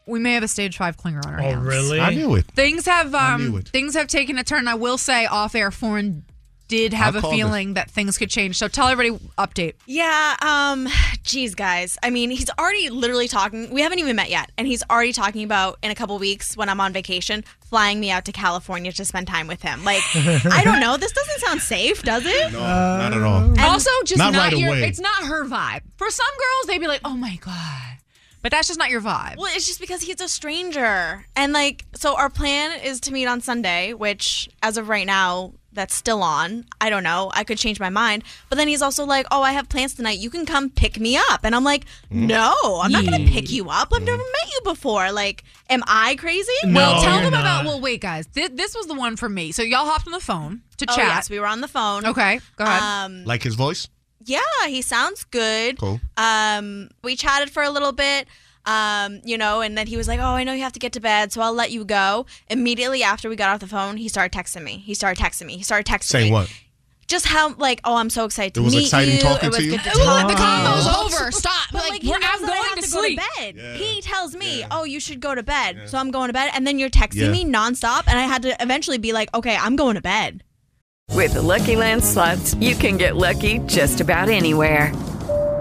We may have a stage five clinger on our Oh, hands. really? I knew it. Things have I um knew it. things have taken a turn. I will say off air foreign did have I a called feeling that things could change. So tell everybody update. Yeah, um, geez, guys. I mean, he's already literally talking. We haven't even met yet, and he's already talking about in a couple weeks when I'm on vacation, flying me out to California to spend time with him. Like, [LAUGHS] I don't know. This doesn't sound safe, does it? No, not at all. also, just Not not, right your. away. It's not her vibe. For some girls, they'd be like, "Oh my god," but that's just not your vibe. Well, it's just because he's a stranger. And like, so our plan is to meet on Sunday, which as of right now, that's still on. I don't know. I could change my mind. But then he's also like, oh, I have plans tonight. You can come pick me up. And I'm like, no, I'm not going to pick you up. I've never met you before. Like, am I crazy? well, tell them about. Well, wait, guys. This, this was the one for me. So y'all hopped on the phone to Oh, chat. yes, we were on the phone. Okay, go ahead. Um, Like his voice? yeah, he sounds good. Cool. Um, we chatted for a little bit. Um, you know, and then he was like, "Oh, I know you have to get to bed, so I'll let you go." Immediately after we got off the phone, he started texting me. He started texting me. He started texting Saying me. what? Just how like, "Oh, I'm so excited to It was meet exciting you. talking it was to you? good to Well, talk the to convo's you." over. Stop. But Like, like, he we're- knows I'm that I going have to to, go sleep. to bed. He tells me, "Oh, you should go to bed." So I'm going to bed, and then you're texting Yeah. me nonstop, and I had to eventually be like, "Okay, I'm going to bed." With the Lucky Land slots, you can get lucky just about anywhere.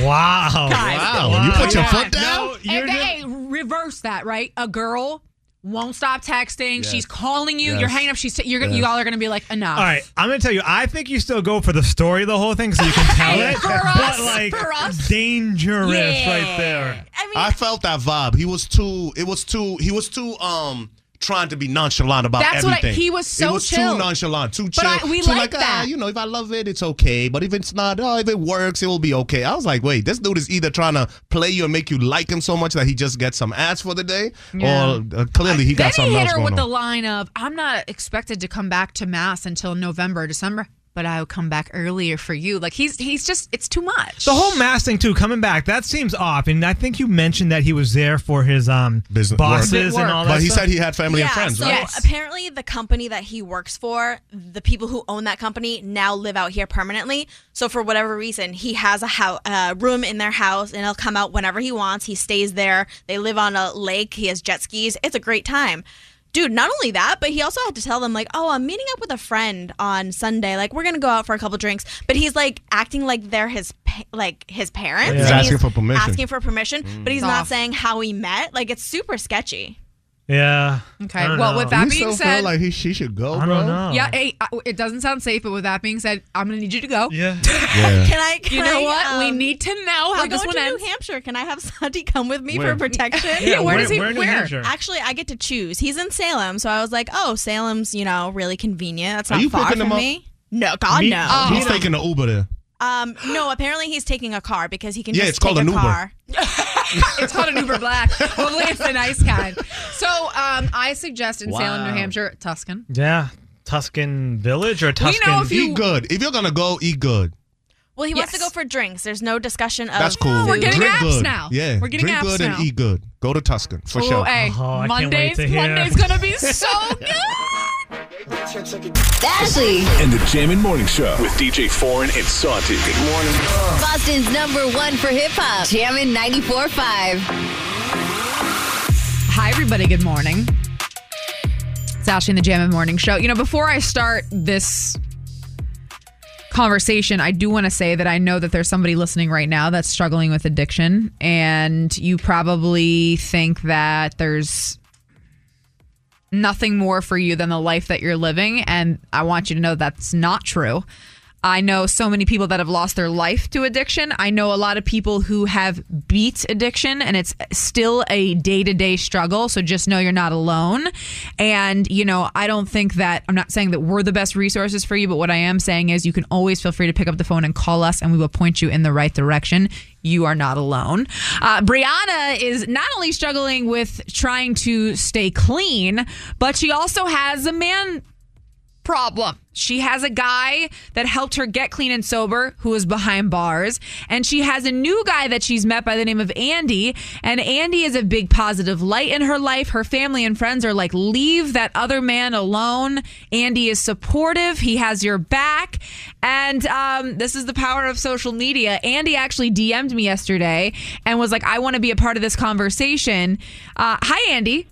Wow. Guys, Wow. You put your Come foot down? No, you're And just- hey, reverse that, right? A girl won't stop texting. Yes. She's calling you. Yes. You're hanging up. She's you're Yes. you all are gonna be like enough. All right, I'm gonna tell you. I think you still go for the story, of the whole thing, so you can tell it. for but us, like for us. dangerous Yeah. right there. I mean, I felt that vibe. He was too. It was too. He was too. Um, trying to be nonchalant about That's what I- everything. he was so It was chill. too nonchalant, too But chill. I- we too like ah, that. you know, if I love it, it's okay. But if it's not, oh, if it works, it will be okay. I was like, wait, this dude is either trying to play you and make you like him so much that he just gets some ass for the day, Yeah. or uh, clearly he then got something he hit else her with the line of, "I'm not expected to come back to mass until November, December, but I'll come back earlier for you." Like he's he's just it's too much. The whole Mass thing too, coming back, that seems off. And I think you mentioned that he was there for his um Business bosses work. and all that. But he stuff. said he had family and yeah, friends, so right? Yes. apparently the company that he works for, the people who own that company now live out here permanently. So for whatever reason, he has a house, uh, room in their house, and he'll come out whenever he wants. He stays there. They live on a lake. He has jet skis. It's a great time. Dude, not only that, but he also had to tell them like, "Oh, I'm meeting up with a friend on Sunday. Like, we're gonna go out for a couple drinks." But he's like acting like they're his pa- like his parents. He's and asking for permission. Asking for permission, but he's Mm. not Off. saying how he met. Like, it's super sketchy. Yeah. Okay. Well, know. with that you being still said, feel like he, she should go, I bro? don't know. yeah, hey, it doesn't sound safe. But with that being said, I'm gonna need you to go. Yeah. [LAUGHS] Yeah. Can I? Can You know I, what? we um, need to know how we're this going one to ends. New Hampshire. Can I have Santi come with me Where? for protection? Yeah, where where, does he- where in where? Actually, I get to choose. He's in Salem, so I was like, "Oh, Salem's, you know, really convenient. That's Are not you far from me." No, God, Me- no. Oh. He's taking the Uber there. Um, no. Apparently, he's taking a car because he can Yeah, just it's called take an a Uber. car. [LAUGHS] [LAUGHS] it's called an Uber Black. Hopefully, it's the nice kind. So, um, I suggest in Salem, New Hampshire, Tuscan. Yeah. Tuscan Village or Tuscan? know if you- Eat good. If you're gonna go, eat good. Well, he wants to Yes. go for drinks. There's no discussion of. That's cool. we're getting Drink apps good. now. Yeah, We're getting drink apps good now. and eat good. Go to Tuscan for Oh, sure. hey, Oh, I can't wait Mondays, to hear. Monday's gonna be so [LAUGHS] good. Ashley, And the Jammin' Morning Show with DJ Foreign and Santi. Good morning. Boston's number one for hip hop. Jammin' 94.5. Hi, everybody. Good morning. It's Ashley in the Jammin' Morning Show. You know, before I start this conversation, I do want to say that I know that there's somebody listening right now that's struggling with addiction, and you probably think that there's nothing more for you than the life that you're living. And I want you to know that's not true. I know so many people that have lost their life to addiction. I know a lot of people who have beat addiction and it's still a day to day struggle. So just know you're not alone. And, you know, I don't think that, I'm not saying that we're the best resources for you, but what I am saying is you can always feel free to pick up the phone and call us and we will point you in the right direction. You are not alone. Uh, Brianna is not only struggling with trying to stay clean, but she also has a man problem. She has a guy that helped her get clean and sober who is behind bars. And she has a new guy that she's met by the name of Andy. And Andy is a big positive light in her life. Her family and friends are like, leave that other man alone. Andy is supportive, he has your back. And um, this is the power of social media. Andy actually DM'd me yesterday and was like, I want to be a part of this conversation. Uh, hi, Andy.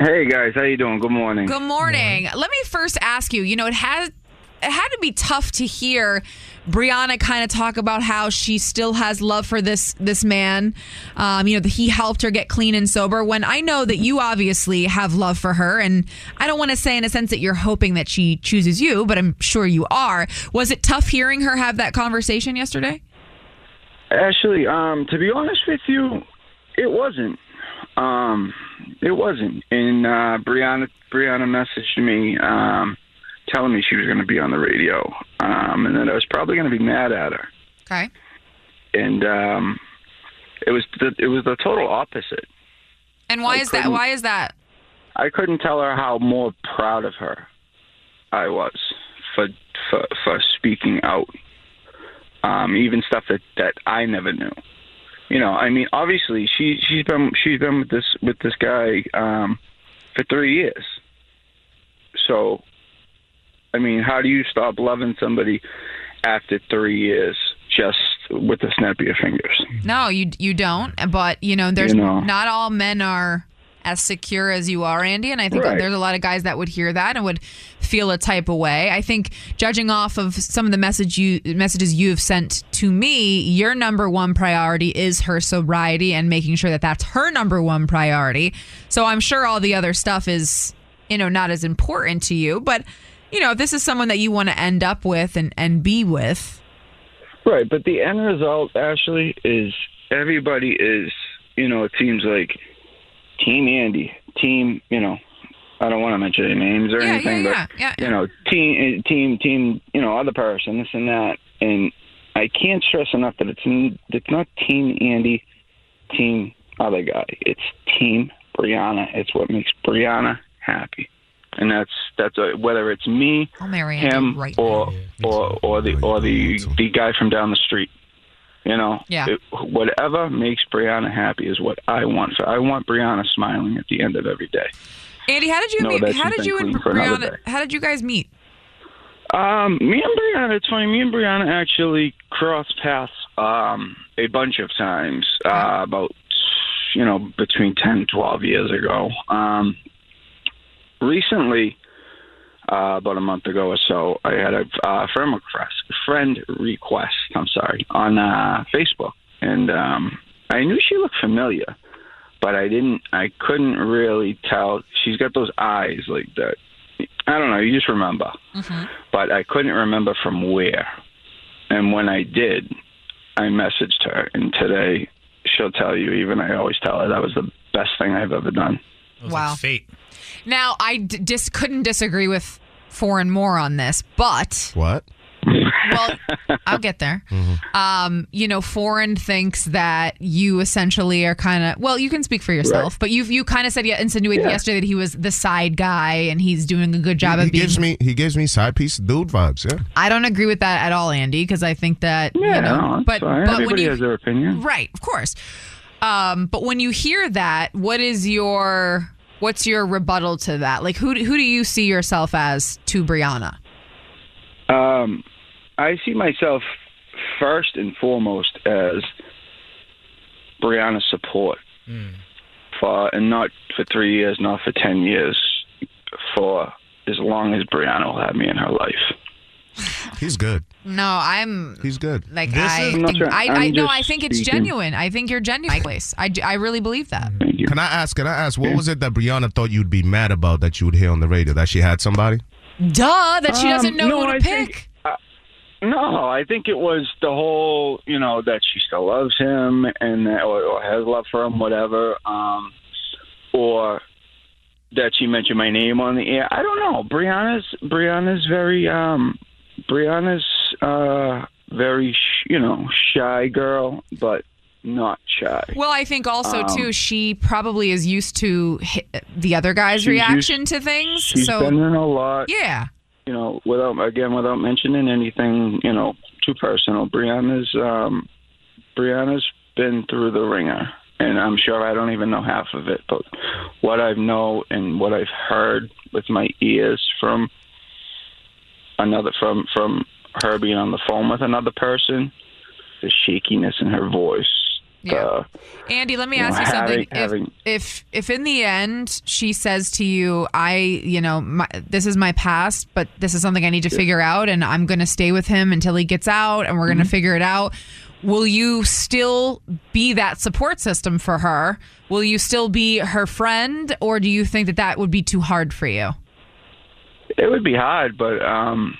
Hey guys, how you doing? Good morning. Good morning. Let me first ask you. You know, it has it had to be tough to hear Brianna kind of talk about how she still has love for this this man. Um, you know, that he helped her get clean and sober. When I know that you obviously have love for her, and I don't want to say in a sense that you're hoping that she chooses you, but I'm sure you are. Was it tough hearing her have that conversation yesterday? Ashley, um, to be honest with you, it wasn't. Um, it wasn't. And uh, Brianna, Brianna messaged me, um, telling me she was going to be on the radio, um, and that I was probably going to be mad at her. Okay. And um, it was the, it was the total opposite. And why I is that? Why is that? I couldn't tell her how more proud of her I was for for for speaking out. Um, even stuff that that I never knew. You know, I mean, obviously she she's been she's been with this with this guy um, for three years. So, I mean, how do you stop loving somebody after three years just with the snap of your fingers? No, you you don't. But you know, there's You know. not all men are as secure as you are, Andy. And I think Right. there's a lot of guys that would hear that and would feel a type of way. I think judging off of some of the message you messages you've sent to me, your number one priority is her sobriety and making sure that that's her number one priority. So I'm sure all the other stuff is you know not as important to you, but you know if this is someone that you want to end up with and and be with. Right, but the end result, Ashley, is everybody is, you know, it seems like Team Andy, Team, you know, I don't want to mention any names or Yeah, anything, yeah, but yeah, you know, team, eh, team, team, you know, other person, this and that, and I can't stress enough that it's it's not Team Andy, Team other guy. It's Team Brianna. It's what makes Brianna happy, and that's that's a, whether it's me, him, right or or or the or the the guy from down the street. You know, Yeah. It- whatever makes Brianna happy is what I want. So I want Brianna smiling at the end of every day. Andy, how did you No, meet? How did you and clean for another Brianna? How did you guys meet? Um, me and Brianna, it's funny. Me and Brianna actually crossed paths um, a bunch of times. Uh, about you know, between 10 12 years ago. Um, recently, uh, about a month ago or so, I had a uh, friend request, friend request, I'm sorry, on uh, Facebook. And um, I knew she looked familiar, but I didn't, I couldn't really tell. She's got those eyes like that. I don't know, you just remember. But I couldn't remember from where. And when I did, I messaged her. And today, she'll tell you, even I always tell her that was the best thing I've ever done. wow. fate. Now, I d- dis- couldn't disagree with Foreign more on this, but What? well, I'll get there. [LAUGHS] Um, you know, Foreign thinks that you essentially are kind of well. You can speak for yourself, Right. but you you kind of said yeah, insinuated Yeah. yesterday that he was the side guy and he's doing a good job he of being. gives me he gives me side piece dude vibes. Yeah. I don't agree with that at all, Andy, because I think that Yeah, you know, no, that's but fine. but when Everybody you has their opinion. right, of course. Um, but when you hear that, what is your what's your rebuttal to that? Like, who do- who do you see yourself as to Brianna? Um, I see myself first and foremost as Brianna's support for, and not for three years, not for ten years, for as long as Brianna will have me in her life. He's good. No, I'm He's good. like This I, is- I'm not think, sure. I, I'm I no, I think it's speaking. genuine. I think you're genuine. Place. I, I really believe that. Can I ask? Can I ask? What was it that Brianna thought you'd be mad about that you would hear on the radio? That she had somebody? Duh, that she Um, doesn't know no, who to I pick. think- uh, No, I think it was the whole, you know, that she still loves him and that, or, or has love for him, whatever, um, or that she mentioned my name on the air. I don't know. Brianna's Brianna's very um, Brianna's uh, very sh- you know shy girl, but not shy. Well, I think also Um, too, she probably is used to the other guy's reaction used- to things. She's so been in a lot. yeah, you know, without again without mentioning anything, you know, too personal. Brianna's um, Brianna's been through the ringer, and I'm sure I don't even know half of it. But what I know and what I've heard with my ears from another from from her being on the phone with another person, the shakiness in her voice. the- Andy, let me You know, ask you something. having- if, if if in the end she says to you, "I, you know, my, this is my past, but this is something I need to figure out, and I'm going to stay with him until he gets out, and we're going to Mm-hmm. figure it out." Will you still be that support system for her? Will you still be her friend, or do you think that that would be too hard for you? It would be hard, but um,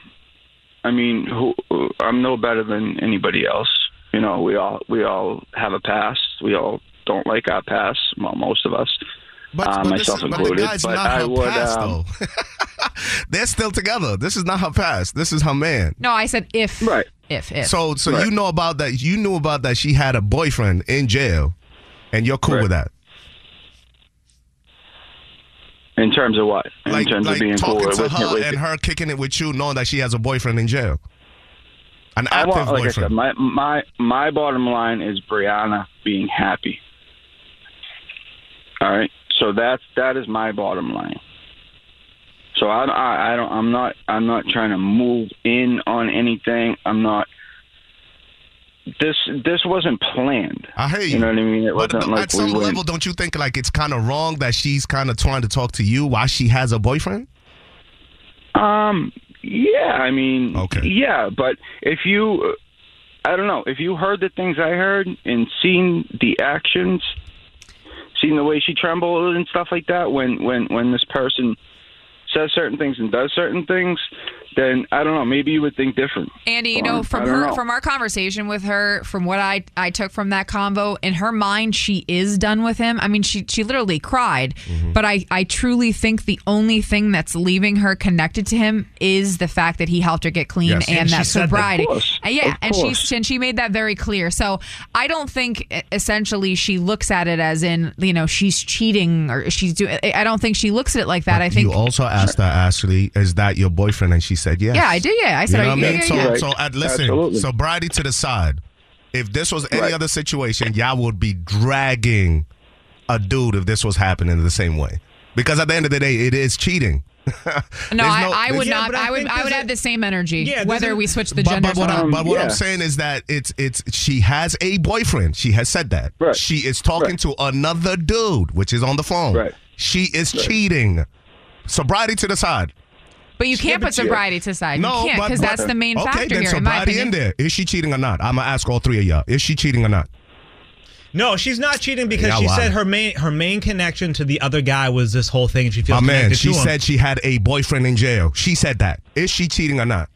I mean, who, I'm no better than anybody else. You know, we all we all have a past. We all don't like our past. Well, most of us, But, uh, but this myself is, but the included. guy's but not I her would. past, um, though. [LAUGHS] They're still together. This is not her past. This is her man. No, I said if. Right. If if. So, so Right. you know about that? You knew about that? She had a boyfriend in jail, and you're cool with that? In terms of what? In Like, terms like of being talking with, to her and her kicking it with you, knowing that she has a boyfriend in jail, an active want, like boyfriend. said, my my my bottom line is Brianna being happy. All right, so that's that is my bottom line. So I, I, I don't I'm not I'm not trying to move in on anything. I'm not. This this wasn't planned. I hear you. You know what I mean? It wasn't but like at some we went. level, don't you think like it's kind of wrong that she's kind of trying to talk to you while she has a boyfriend? Um. Yeah. I mean. Okay. Yeah, but if you, I don't know, if you heard the things I heard and seen the actions, seen the way she trembled and stuff like that when when when this person says certain things and does certain things, then I don't know. Maybe you would think different. Andy, you know, I from her know. from our conversation with her, from what I I took from that convo, in her mind she is done with him. I mean, she she literally cried, Mm-hmm. but I I truly think the only thing that's leaving her connected to him is the fact that he helped her get clean Yes, and, and that said that. sobriety. Of course, yeah, of and she and she made that very clear. So I don't think essentially she looks at it as in you know she's cheating or she's doing. I don't think she looks at it like that. I think you also asked that Ashley, is that your boyfriend? And she said yes. Yeah, I did. Yeah, I said, You know are what I mean? yeah, so, yeah, yeah. so uh, listen, Absolutely. sobriety to the side. If this was any Right. other situation, y'all would be dragging a dude if this was happening the same way. Because at the end of the day, it is cheating. [LAUGHS] No, There's I, I would Yeah, not. I I would. I would have the same energy, Yeah, whether we switch the but, gender. But, what, I, or not. but what I'm saying is that it's it's she has a boyfriend. She has said that. She is talking to another dude, which is on the phone. Right. She is cheating. Sobriety to the side. But you can't put sobriety to the side. No, you can't because that's the main okay, factor then here, in my sobriety opinion. in there. Is she cheating or not? I'm gonna ask all three of y'all. Is she cheating or not? No, she's not cheating because Yeah, she wow. said her main her main connection to the other guy was this whole thing, and she feels My man, she to him. said she had a boyfriend in jail. She said that. Is she cheating or not?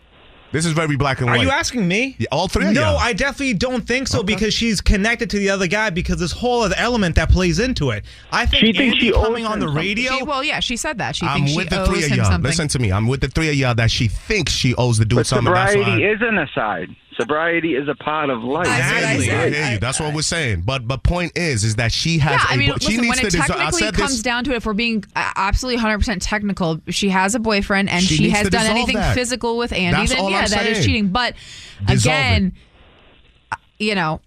This is very black and white. Are you asking me? Yeah, all three No, y'all. I definitely don't think so because she's connected to the other guy because this whole other element that plays into it. I think She thinks Andy she owes coming on the radio. She, well, yeah, she said that. She I'm thinks with she the owes three of him y'all. something. Listen to me. I'm with the three of y'all that she thinks she owes the dude But something. That's sobriety why. is an aside. Sobriety is a part of life. Exactly. I, hear you. That's what we're saying. But but point is, is that she has. yeah, I a mean, she listen, needs when it to. deserve- technically said comes this. down to it, if we're being uh, absolutely 100% technical, she has a boyfriend and She she, has done anything that. physical with Andy, That's then all yeah, I'm that is saying. cheating. But Dissolve again, uh, you know,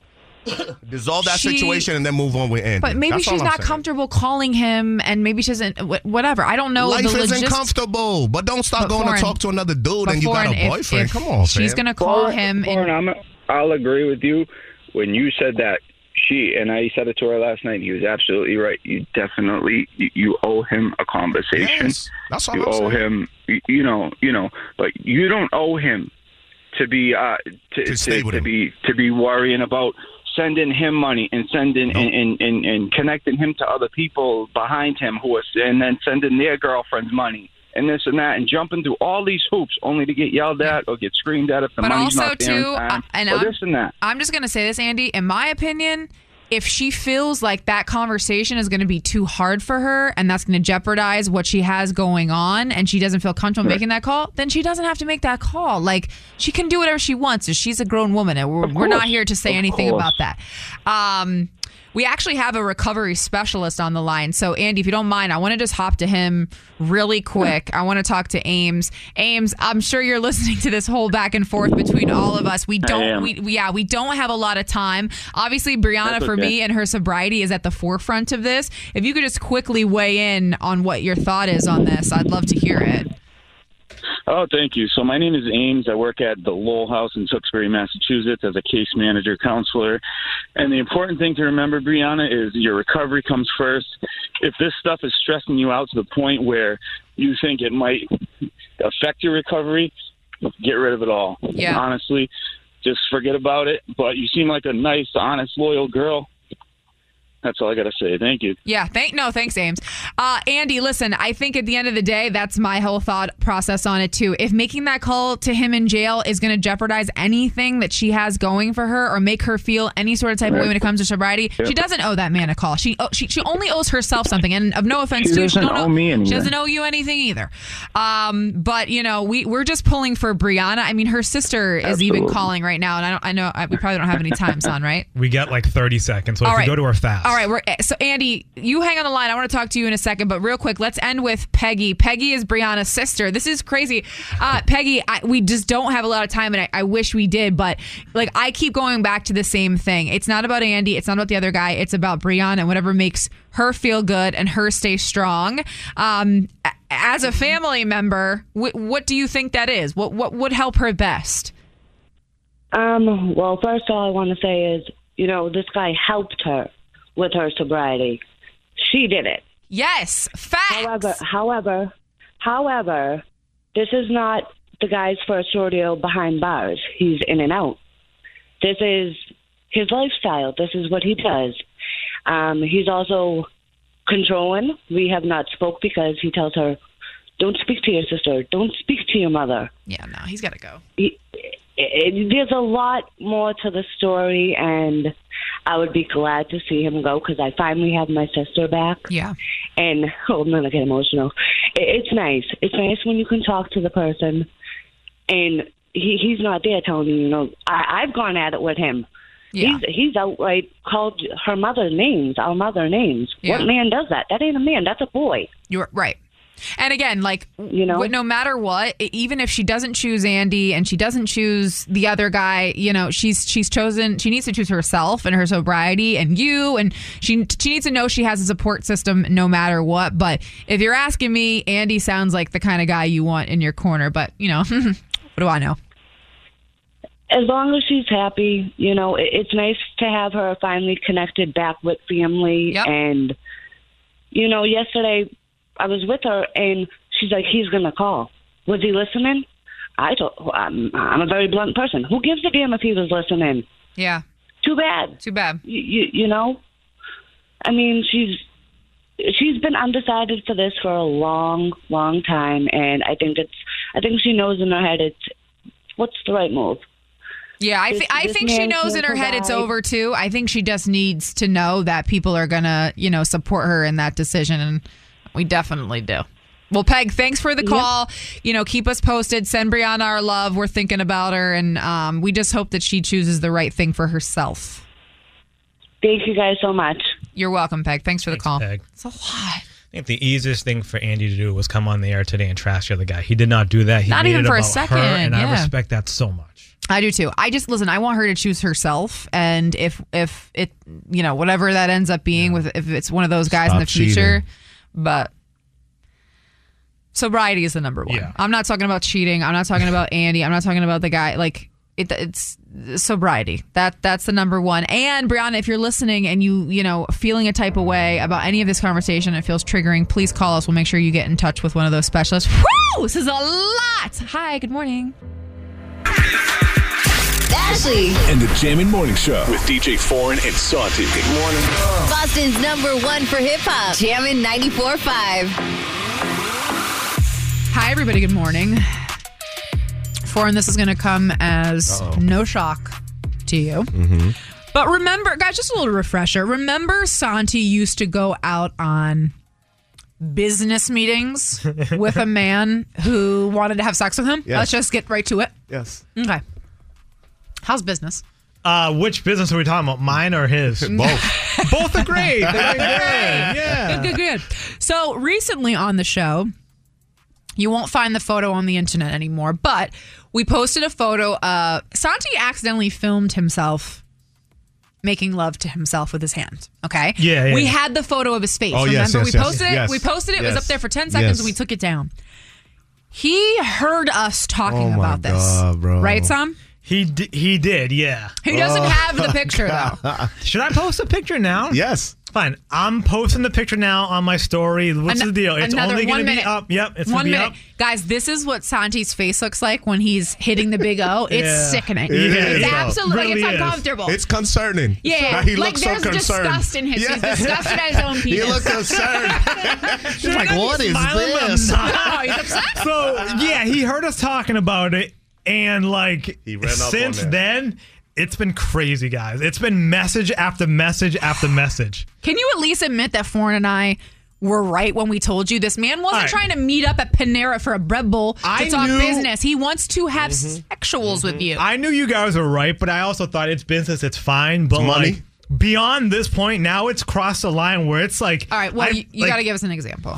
[COUGHS] Dissolve that she- situation and then move on with Andy. but maybe That's all she's I'm not saying. comfortable calling him, and maybe she doesn't. wh- Whatever. I don't know. Life the isn't logistics. comfortable, but don't start But going foreign- to talk to another dude and you got foreign, a if- boyfriend. if Come on, she's fam. gonna call him. Foreign, I'm, I'll agree with you when you said that she and I said it to her last night. He was absolutely right. You definitely you, you owe him a conversation. Yes, that's all you I'm owe saying. him. You, you know, you know, but you don't owe him to be uh to to, stay with to him. be to be worrying about sending him money and sending and, and, and, and connecting him to other people behind him who are and then sending their girlfriends money and this and that and jumping through all these hoops only to get yelled at or get screamed at if the But money's also not there in too, time, uh, and or I'm- this and that. I'm just gonna say this, Andy. In my opinion, if she feels like that conversation is going to be too hard for her and that's going to jeopardize what she has going on and she doesn't feel comfortable Right. making that call, then she doesn't have to make that call. Like she can do whatever she wants. She's a grown woman and we're, we're not here to say Of anything course. about that. Um, we actually have a recovery specialist on the line. So, Andy, if you don't mind, I want to just hop to him really quick. I want to talk to Ames. Ames, I'm sure you're listening to this whole back and forth between all of us. We don't, we, yeah, we don't have a lot of time. Obviously, Brianna, That's for me, and her sobriety is at the forefront of this. If you could just quickly weigh in on what your thought is on this, I'd love to hear it. Oh, thank you. So my name is Ames. I work at the Lowell House in Tewksbury, Massachusetts, as a case manager counselor. And the important thing to remember, Brianna, is your recovery comes first. If this stuff is stressing you out to the point where you think it might affect your recovery, get rid of it all. Yeah. Honestly, just forget about it. But you seem like a nice, honest, loyal girl. That's all I got to say. Thank you. Yeah, thank no, thanks, Ames. Uh, Andy, listen, I think at the end of the day, that's my whole thought process on it too. If making that call to him in jail is going to jeopardize anything that she has going for her, or make her feel any sort of type of way when it comes to sobriety, Yep. she doesn't owe that man a call. She oh, she she only owes herself something. And of no offense She to you, she doesn't don't owe me anything. She doesn't owe you anything either. Um, but you know, we we're just pulling for Brianna. I mean, her sister is even calling right now, and I don't I know I, we probably don't have any time, son, right? We got like 30 seconds, so if All you go to her fast. All right, we're so Andy, you hang on the line. I want to talk to you in a second, but real quick, let's end with Peggy. Peggy is Brianna's sister. This is crazy, uh, Peggy. I, we just don't have a lot of time, and I, I wish we did, but like I keep going back to the same thing. It's not about Andy. It's not about the other guy. It's about Brianna and whatever makes her feel good and her stay strong. Um, as a family member, wh- what do you think that is? What what would help her best? Um, well, first all I want to say is, you know, this guy helped her with her sobriety. She did it. Yes, facts. However, however, however, this is not the guy's first rodeo behind bars. He's in and out. This is his lifestyle. This is what he does. Um, he's also controlling. We have not spoke because he tells her, "Don't speak to your sister. Don't speak to your mother." Yeah, no, he's got to go. He, it, there's a lot more to the story, and I would be glad to see him go because I finally have my sister back. Yeah. And [LAUGHS] oh, I'm gonna get emotional. It, it's nice. It's nice when you can talk to the person, and he, he's not there telling you. You know, I, I've gone at it with him. Yeah. He's he's outright called her mother names, our mother names. Yeah. What man does that? That ain't a man. That's a boy. You're right. And again, like you know, no matter what, even if she doesn't choose Andy and she doesn't choose the other guy, you know, she's she's chosen. She needs to choose herself and her sobriety and you, and she she needs to know she has a support system no matter what. But if you're asking me, Andy sounds like the kind of guy you want in your corner. But you know, [LAUGHS] what do I know? as long as she's happy, you know, it's nice to have her finally connected back with family. And, you know, yesterday I was with her and she's like, he's going to call. Was he listening? I told, I'm, I'm a very blunt person. Who gives a damn if he was listening? Yeah. Too bad. Too bad. You, you, you know, I mean, she's she's been undecided for this for a long, long time, and I think it's I think she knows in her head it's what's the right move. Yeah, I, This- I think she knows in her head it's over too. I think she just needs to know that people are gonna, you know, support her in that decision, and we definitely do. Well, Peg, thanks for the Yep. call. You know, keep us posted. Send Brianna our love. We're thinking about her, and um, we just hope that she chooses the right thing for herself. Thank you guys so much. You're welcome, Peg. Thanks for the call. Peg. It's a lot. I think the easiest thing for Andy to do was come on the air today and trash the other guy. He did not do that. He Not made even it for a second, her, and I respect that so much. I do too. I just listen. I want her to choose herself, and if if it you know whatever that ends up being with if it's one of those guys in the future, cheating. But sobriety is the number one. Yeah. I'm not talking about cheating. I'm not talking about [LAUGHS] Andy. I'm not talking about the guy like. It, it's sobriety. That that's the number one. And Brianna, if you're listening and you you know feeling a type of way about any of this conversation, it feels triggering. Please call us. We'll make sure you get in touch with one of those specialists. Woo! This is a lot. Hi. Good morning. Ashley, And the Jammin' Morning Show with DJ Foreign and Santi. Good morning. Boston's number one for hip hop. Jammin' 94.5. Hi, everybody. Good morning. Foreign, this is going to come as Uh-oh. no shock to you. Mm-hmm. But remember, guys, just a little refresher. Remember, Santi used to go out on business meetings [LAUGHS] with a man who wanted to have sex with him? Yes. Let's just get right to it. Yes. Okay. How's business? Uh, which business are we talking about? Mine or his? [LAUGHS] Both. [LAUGHS] Both are great. They're good. [LAUGHS] Good, Yeah. good, good. So recently on the show, you won't find the photo on the internet anymore, but we posted a photo. Uh, Santi accidentally filmed himself making love to himself with his hand. Okay. Yeah, yeah, We yeah. had the photo of his face. Oh, remember? yes, yes, we yes, posted it. yes, We posted it. It was up there for ten seconds, yes. and we took it down. He heard us talking Oh my about this, God, bro. right, Sam? He d- he did, yeah. He doesn't oh, have the [LAUGHS] picture though. Should I post a picture now? Yes. Fine. I'm posting the picture now on my story. What's Ano- the deal? It's only one going to be minute. up. Yep, it's one going be minute, up. guys. This is what Santi's face looks like when he's hitting the big O. [LAUGHS] It's Yeah. sickening. It is, it's though. absolutely Really it's is. uncomfortable. It's concerning. Yeah, He like looks so concerned. disgust in his. He's Yeah. disgusted at his own people. [LAUGHS] He penis. looked concerned. She's like, what is Smiling, but I'm this? not. Oh, he's upset. So yeah, he heard us talking about it, and like He ran up on since then, it's been crazy, guys. It's been message after message after [SIGHS] message. Can you at least admit that Foreign and I were right when we told you this man wasn't All right. trying to meet up at Panera for a bread bowl to I talk knew- business. He wants to have mm-hmm. sexuals with mm-hmm. you. I knew you guys were right, but I also thought it's business. It's fine, but It's money. like beyond this point, now it's crossed the line where it's like. All right. Well, I- you, you like, got to give us an example.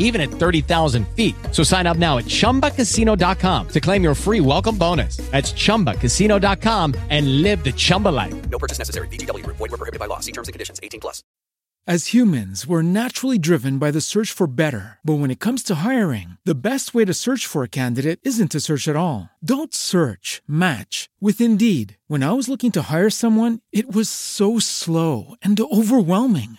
even at 30,000 feet. So sign up now at chumbacasino.com to claim your free welcome bonus. That's chumbacasino.com and live the Chumba life. No purchase necessary. VGW Group. Void were prohibited by law. See terms and conditions. 18 plus. As humans, we're naturally driven by the search for better. But when it comes to hiring, the best way to search for a candidate isn't to search at all. Don't search, match with Indeed. When I was looking to hire someone, it was so slow and overwhelming.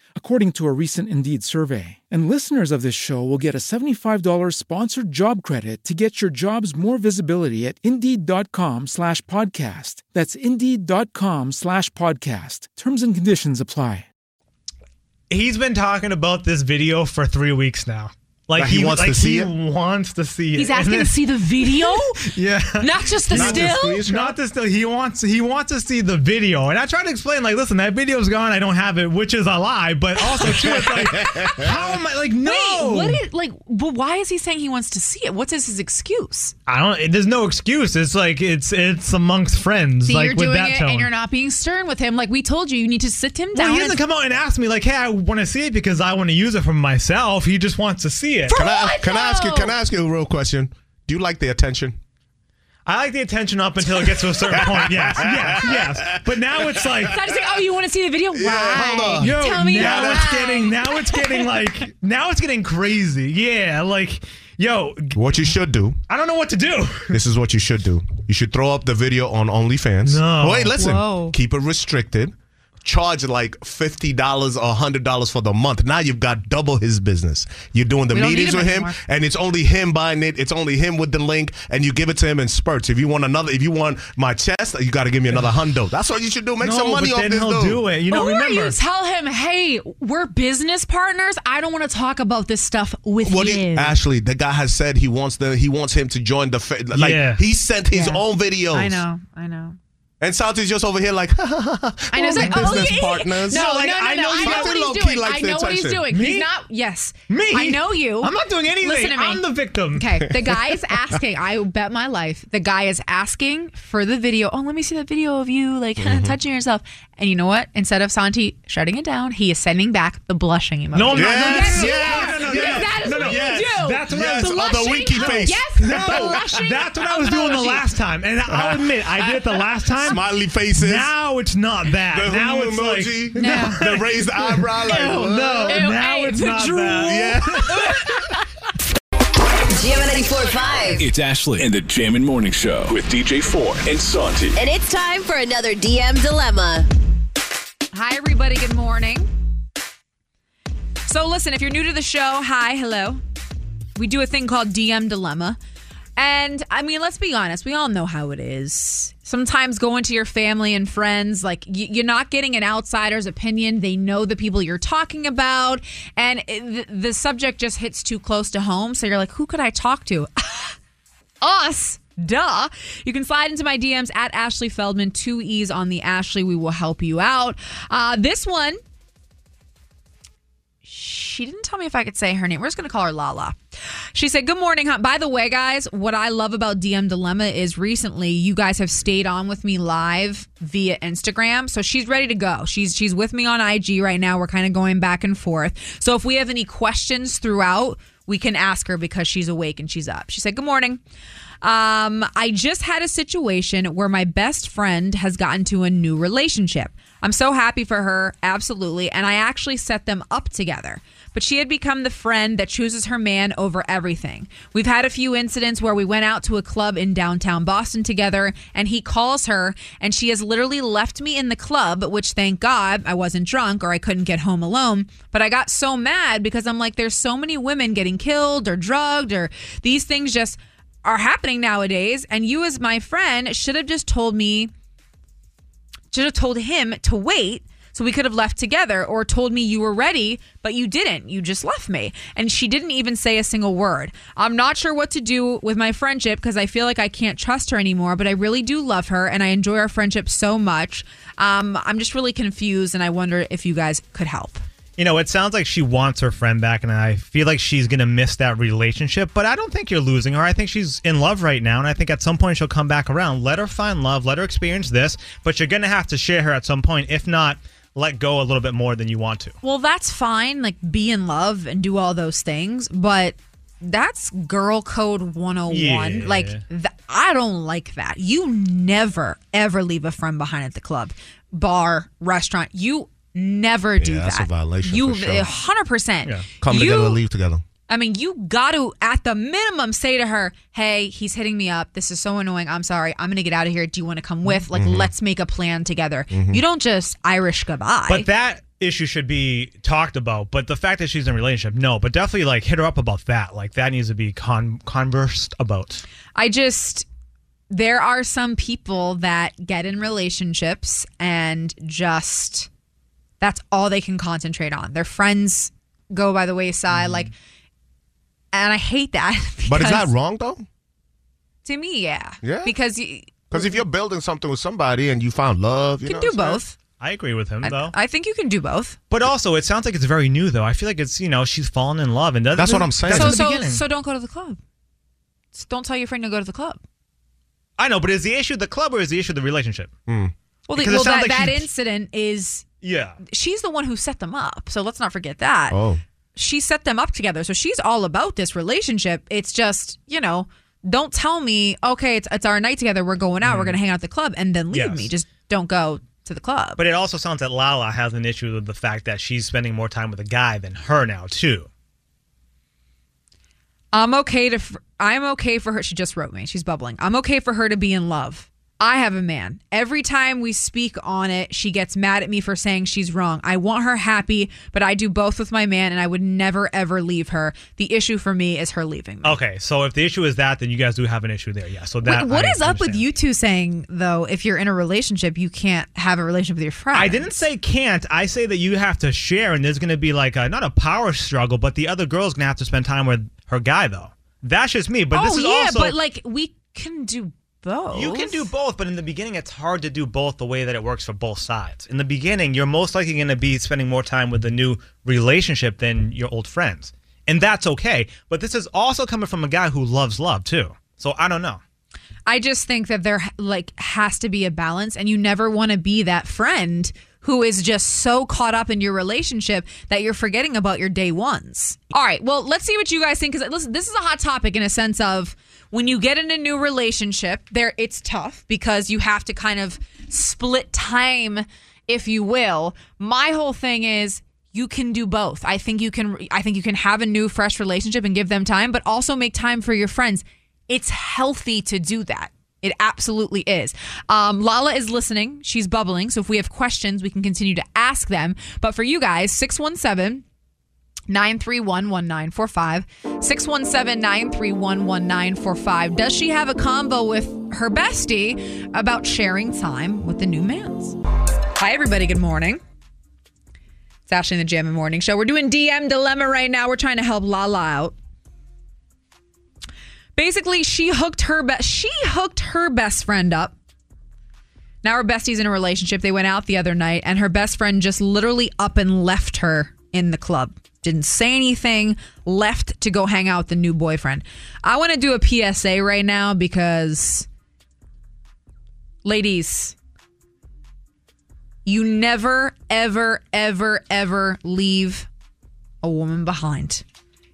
According to a recent Indeed survey. And listeners of this show will get a $75 sponsored job credit to get your jobs more visibility at Indeed.com slash podcast. That's Indeed.com slash podcast. Terms and conditions apply. He's been talking about this video for three weeks now. Like That he wants to see he it? wants to see it. He's And asking to see the video? [LAUGHS] Yeah. Not just the Not still? Not the still. He wants he wants to see the video. And I try to explain, like, listen, that video's gone. I don't have it, which is a lie. But also too, it's like, [LAUGHS] how am I like no Wait, what is, like, but why is he saying he wants to see it? What's his, his excuse? I don't there's no excuse. It's like it's it's amongst friends. See, like you're with doing that it tone. and you're not being stern with him. Like we told you, you need to sit him down. well, he doesn't come out and ask me like, "Hey, I want to see it because I want to use it for myself." He just wants to see it. Can I can I ask you can I ask you a real question? Do you like the attention? I like the attention up until it gets to a certain [LAUGHS] point. Yes, yes, yes. But now it's like, So I just like, oh, you want to see the video? Why? Yo, Tell me now why. it's getting now it's getting like now it's getting crazy. Yeah, like yo, What you should do. I don't know what to do. This is what you should do. You should throw up the video on OnlyFans. No. Wait, listen. Whoa. Keep it restricted. Charge like fifty dollars or hundred dollars for the month. Now you've got double his business. You're doing the We meetings him with him, anymore. and it's only him buying it. It's only him with the link, and you give it to him in spurts. If you want another, if you want my chest, you got to give me another hundo. That's what you should do. Make No, some money but off then this he'll dude. do it. You know, or remember. you tell him, hey, we're business partners. I don't want to talk about this stuff with What you. he, Ashley, the guy has said he wants the he wants him to join the like Yeah. he sent his Yeah. own videos. I know, I know. And Santi's just over here like, [LAUGHS] I know. we're It's like, oh, business yeah. partners. No, So, like, no, no. I I know know, you guys what he's doing. like I know what he's doing. Me? He's not. Yes, Me? I know you. I'm not doing anything. Listen to me. I'm the victim. Okay, the [LAUGHS] guy is asking. I bet my life. The guy is asking for the video. Oh, let me see that video of you like [LAUGHS] Mm-hmm. touching yourself. And you know what? Instead of Santi shutting it down, he is sending back the blushing emoji. No. Yes, No, yes, no, no, no, Yes, no, that is no, no, what yes, you do. That's what I Yes, was on the Blushing winky face. Yes, No, blushing that's what I was doing the last time, and I'll [LAUGHS] admit I did it the last time. Smiley faces. Now it's not that. the now it's emoji. [LAUGHS] like No. the raised eyebrow. Like, no, no. Ew, now hey, it's not drool. that. Yeah. [LAUGHS] Jam 94.5. It's Ashley and the Jammin' Morning Show with DJ Foreign and Santi. And it's time for another DM dilemma. Hi, everybody. Good morning. So, listen, if you're new to the show, hi, hello. We do a thing called DM Dilemma. And I mean, let's be honest, we all know how it is. Sometimes going to your family and friends, like you're not getting an outsider's opinion. They know the people you're talking about, and the subject just hits too close to home. So you're like, who could I talk to? [LAUGHS] us. Duh. You can slide into my DMs at Ashley Feldman, two E's on the Ashley. We will help you out. Uh, this one, she didn't tell me if I could say her name. We're just going to call her Lala. She said, Good morning. Huh? By the way, guys, what I love about DM Dilemma is recently you guys have stayed on with me live via Instagram. So she's ready to go. She's she's with me on IG right now. We're kind of going back and forth. So if we have any questions throughout, we can ask her because she's awake and she's up. She said, Good morning. Um, I just had a situation where my best friend has gotten to a new relationship. I'm so happy for her, absolutely. And I actually set them up together. But she had become the friend that chooses her man over everything. We've had a few incidents where we went out to a club in downtown Boston together, and he calls her, and she has literally left me in the club, which thank God I wasn't drunk or I couldn't get home alone. But I got so mad because I'm like, there's so many women getting killed or drugged, or these things just are happening nowadays. And you, as my friend, should have just told me should have told him to wait so we could have left together or told me you were ready, but you didn't. You just left me. And she didn't even say a single word. I'm not sure what to do with my friendship because I feel like I can't trust her anymore, but I really do love her and I enjoy our friendship so much. Um, I'm just really confused and I wonder if you guys could help. You know, it sounds like she wants her friend back, and I feel like she's going to miss that relationship. But I don't think you're losing her. I think she's in love right now, and I think at some point she'll come back around. Let her find love, let her experience this, but you're going to have to share her at some point. If not, let go a little bit more than you want to. Well, that's fine. Like, be in love and do all those things, but that's girl code 101. Yeah. Like, th- I don't like that. You never, ever leave a friend behind at the club, bar, restaurant. You never do Yeah, that. that's a violation You, for sure. 100%. Come You- together, leave together. I mean, you got to, at the minimum, say to her, hey, he's hitting me up. This is so annoying. I'm sorry. I'm going to get out of here. Do you want to come with? Like, Mhm. let's make a plan together. Mhm. You don't just Irish goodbye. But that issue should be talked about, but the fact that she's in a relationship, no. But definitely like hit her up about that. Like that needs to be con- conversed about. I just there are some people that get in relationships and just that's all they can concentrate on. Their friends go by the wayside like and I hate that. [LAUGHS] But is that wrong though? To me, yeah. Yeah? Because you Because if you're building something with somebody and you found love, you can know do what both. I agree with him though. I think you can do both. But also, it sounds like it's very new though. I feel like it's you know she's fallen in love and. That's what I'm saying. So so so don't go to the club. Just don't tell your friend to go to the club. I know, but is the issue the club or is the issue the relationship? Hmm. Well, the, Because well that, like that she- incident is Yeah. she's the one who set them up. So let's not forget that. Oh. She set them up together. So she's all about this relationship. It's just, you know, don't tell me, okay, it's it's our night together. We're going out. We're going to hang out at the club and then leave Mm. Yes. me. Just don't go to the club. But it also sounds that Lala has an issue with the fact that she's spending more time with a guy than her now too. I'm okay to I'm okay for her. She just wrote me. She's bubbling. I'm okay for her to be in love. I have a man. Every time we speak on it, she gets mad at me for saying she's wrong. I want her happy, but I do both with my man and I would never ever leave her. The issue for me is her leaving me. Okay, so if the issue is that, then you guys do have an issue there. Yeah. So that Wait, what I is up with understand. you two saying though if you're in a relationship you can't have a relationship with your friend? I didn't say can't. I say that you have to share, and there's going to be like a, not a power struggle, but the other girl's going to have to spend time with her guy though. That's just me. But oh this is yeah, also but like we can do both. You can do both, but in the beginning, it's hard to do both the way that it works for both sides. In the beginning, you're most likely going to be spending more time with the new relationship than your old friends. And that's okay. But this is also coming from a guy who loves love, too. So I don't know. I just think that there like has to be a balance and you never want to be that friend who is just so caught up in your relationship that you're forgetting about your day ones. All right, well, let's see what you guys think cuz listen, this is a hot topic in a sense of when you get in a new relationship, there it's tough because you have to kind of split time if you will. My whole thing is you can do both. I think you can I think you can have a new fresh relationship and give them time, but also make time for your friends. It's healthy to do that. It absolutely is. Um, Lala is listening. She's bubbling. So if we have questions, we can continue to ask them. But for you guys, 617 931 1945. 617 931 1945. Does she have a combo with her bestie about sharing time with the new man's? Hi, everybody. Good morning. It's Ashley in the Jammin' Morning Show. We're doing DM Dilemma right now. We're trying to help Lala out. Basically, she hooked her be- she hooked her best friend up. Now her bestie's in a relationship. They went out the other night, and her best friend just literally up and left her in the club. Didn't say anything, left to go hang out with the new boyfriend. I want to do a PSA right now because, ladies, you never, ever, ever, ever leave a woman behind.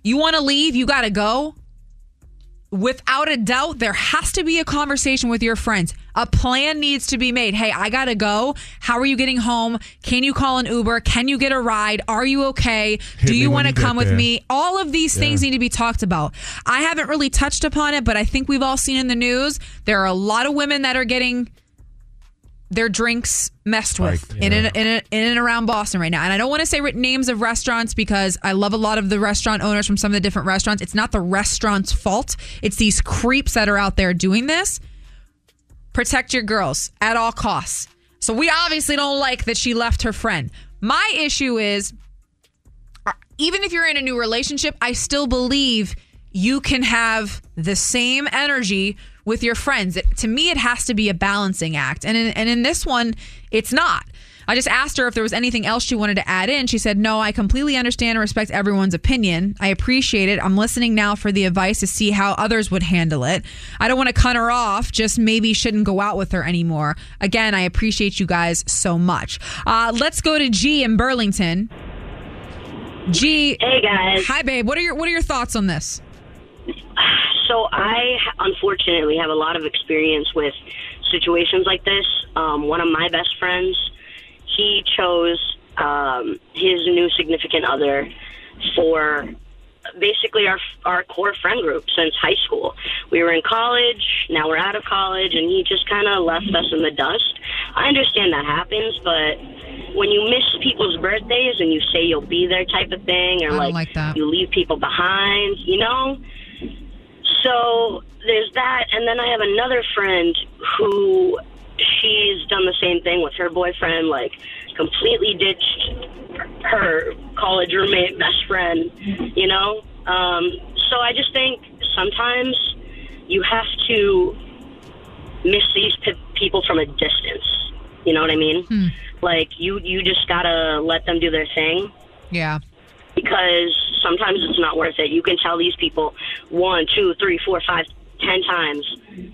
You want to leave, you got to go. Without a doubt, there has to be a conversation with your friends. A plan needs to be made. Hey, I got to go. How are you getting home? Can you call an Uber? Can you get a ride? Are you okay? Hit Do you want to come with there. me? All of these things Yeah. need to be talked about. I haven't really touched upon it, but I think we've all seen in the news there are a lot of women that are getting their drinks messed with in, yeah. and, in, and- in and around Boston right now. And I don't want to say names of restaurants because I love a lot of the restaurant owners from some of the different restaurants. It's not the restaurant's fault, it's these creeps that are out there doing this. Protect your girls at all costs. So we obviously don't like that she left her friend. My issue is uh, even if you're in a new relationship, I still believe you can have the same energy with your friends. It, to me, it has to be a balancing act, and in, and in this one, it's not. I just asked her if there was anything else she wanted to add in. She said, "No, I completely understand and respect everyone's opinion. I appreciate it. I'm listening now for the advice to see how others would handle it. I don't want to cut her off. Just maybe shouldn't go out with her anymore. Again, I appreciate you guys so much. Uh, let's go to G in Burlington. G. Hey guys. Hi, babe. What are your What are your thoughts on this? So I unfortunately have a lot of experience with situations like this. Um, one of my best friends, he chose um, his new significant other for basically our our core friend group since high school. We were in college, now we're out of college, and he just kind of left us in the dust. I understand that happens, but when you miss people's birthdays and you say you'll be there type of thing, or like, like that. you leave people behind, you know. So there's that, and then I have another friend who she's done the same thing with her boyfriend, like completely ditched her college roommate, best friend, you know. Um, so I just think sometimes you have to miss these p- people from a distance. You know what I mean? Hmm. Like you, you just gotta let them do their thing Yeah. because sometimes it's not worth it. You can tell these people one, two, three, four, five, ten times,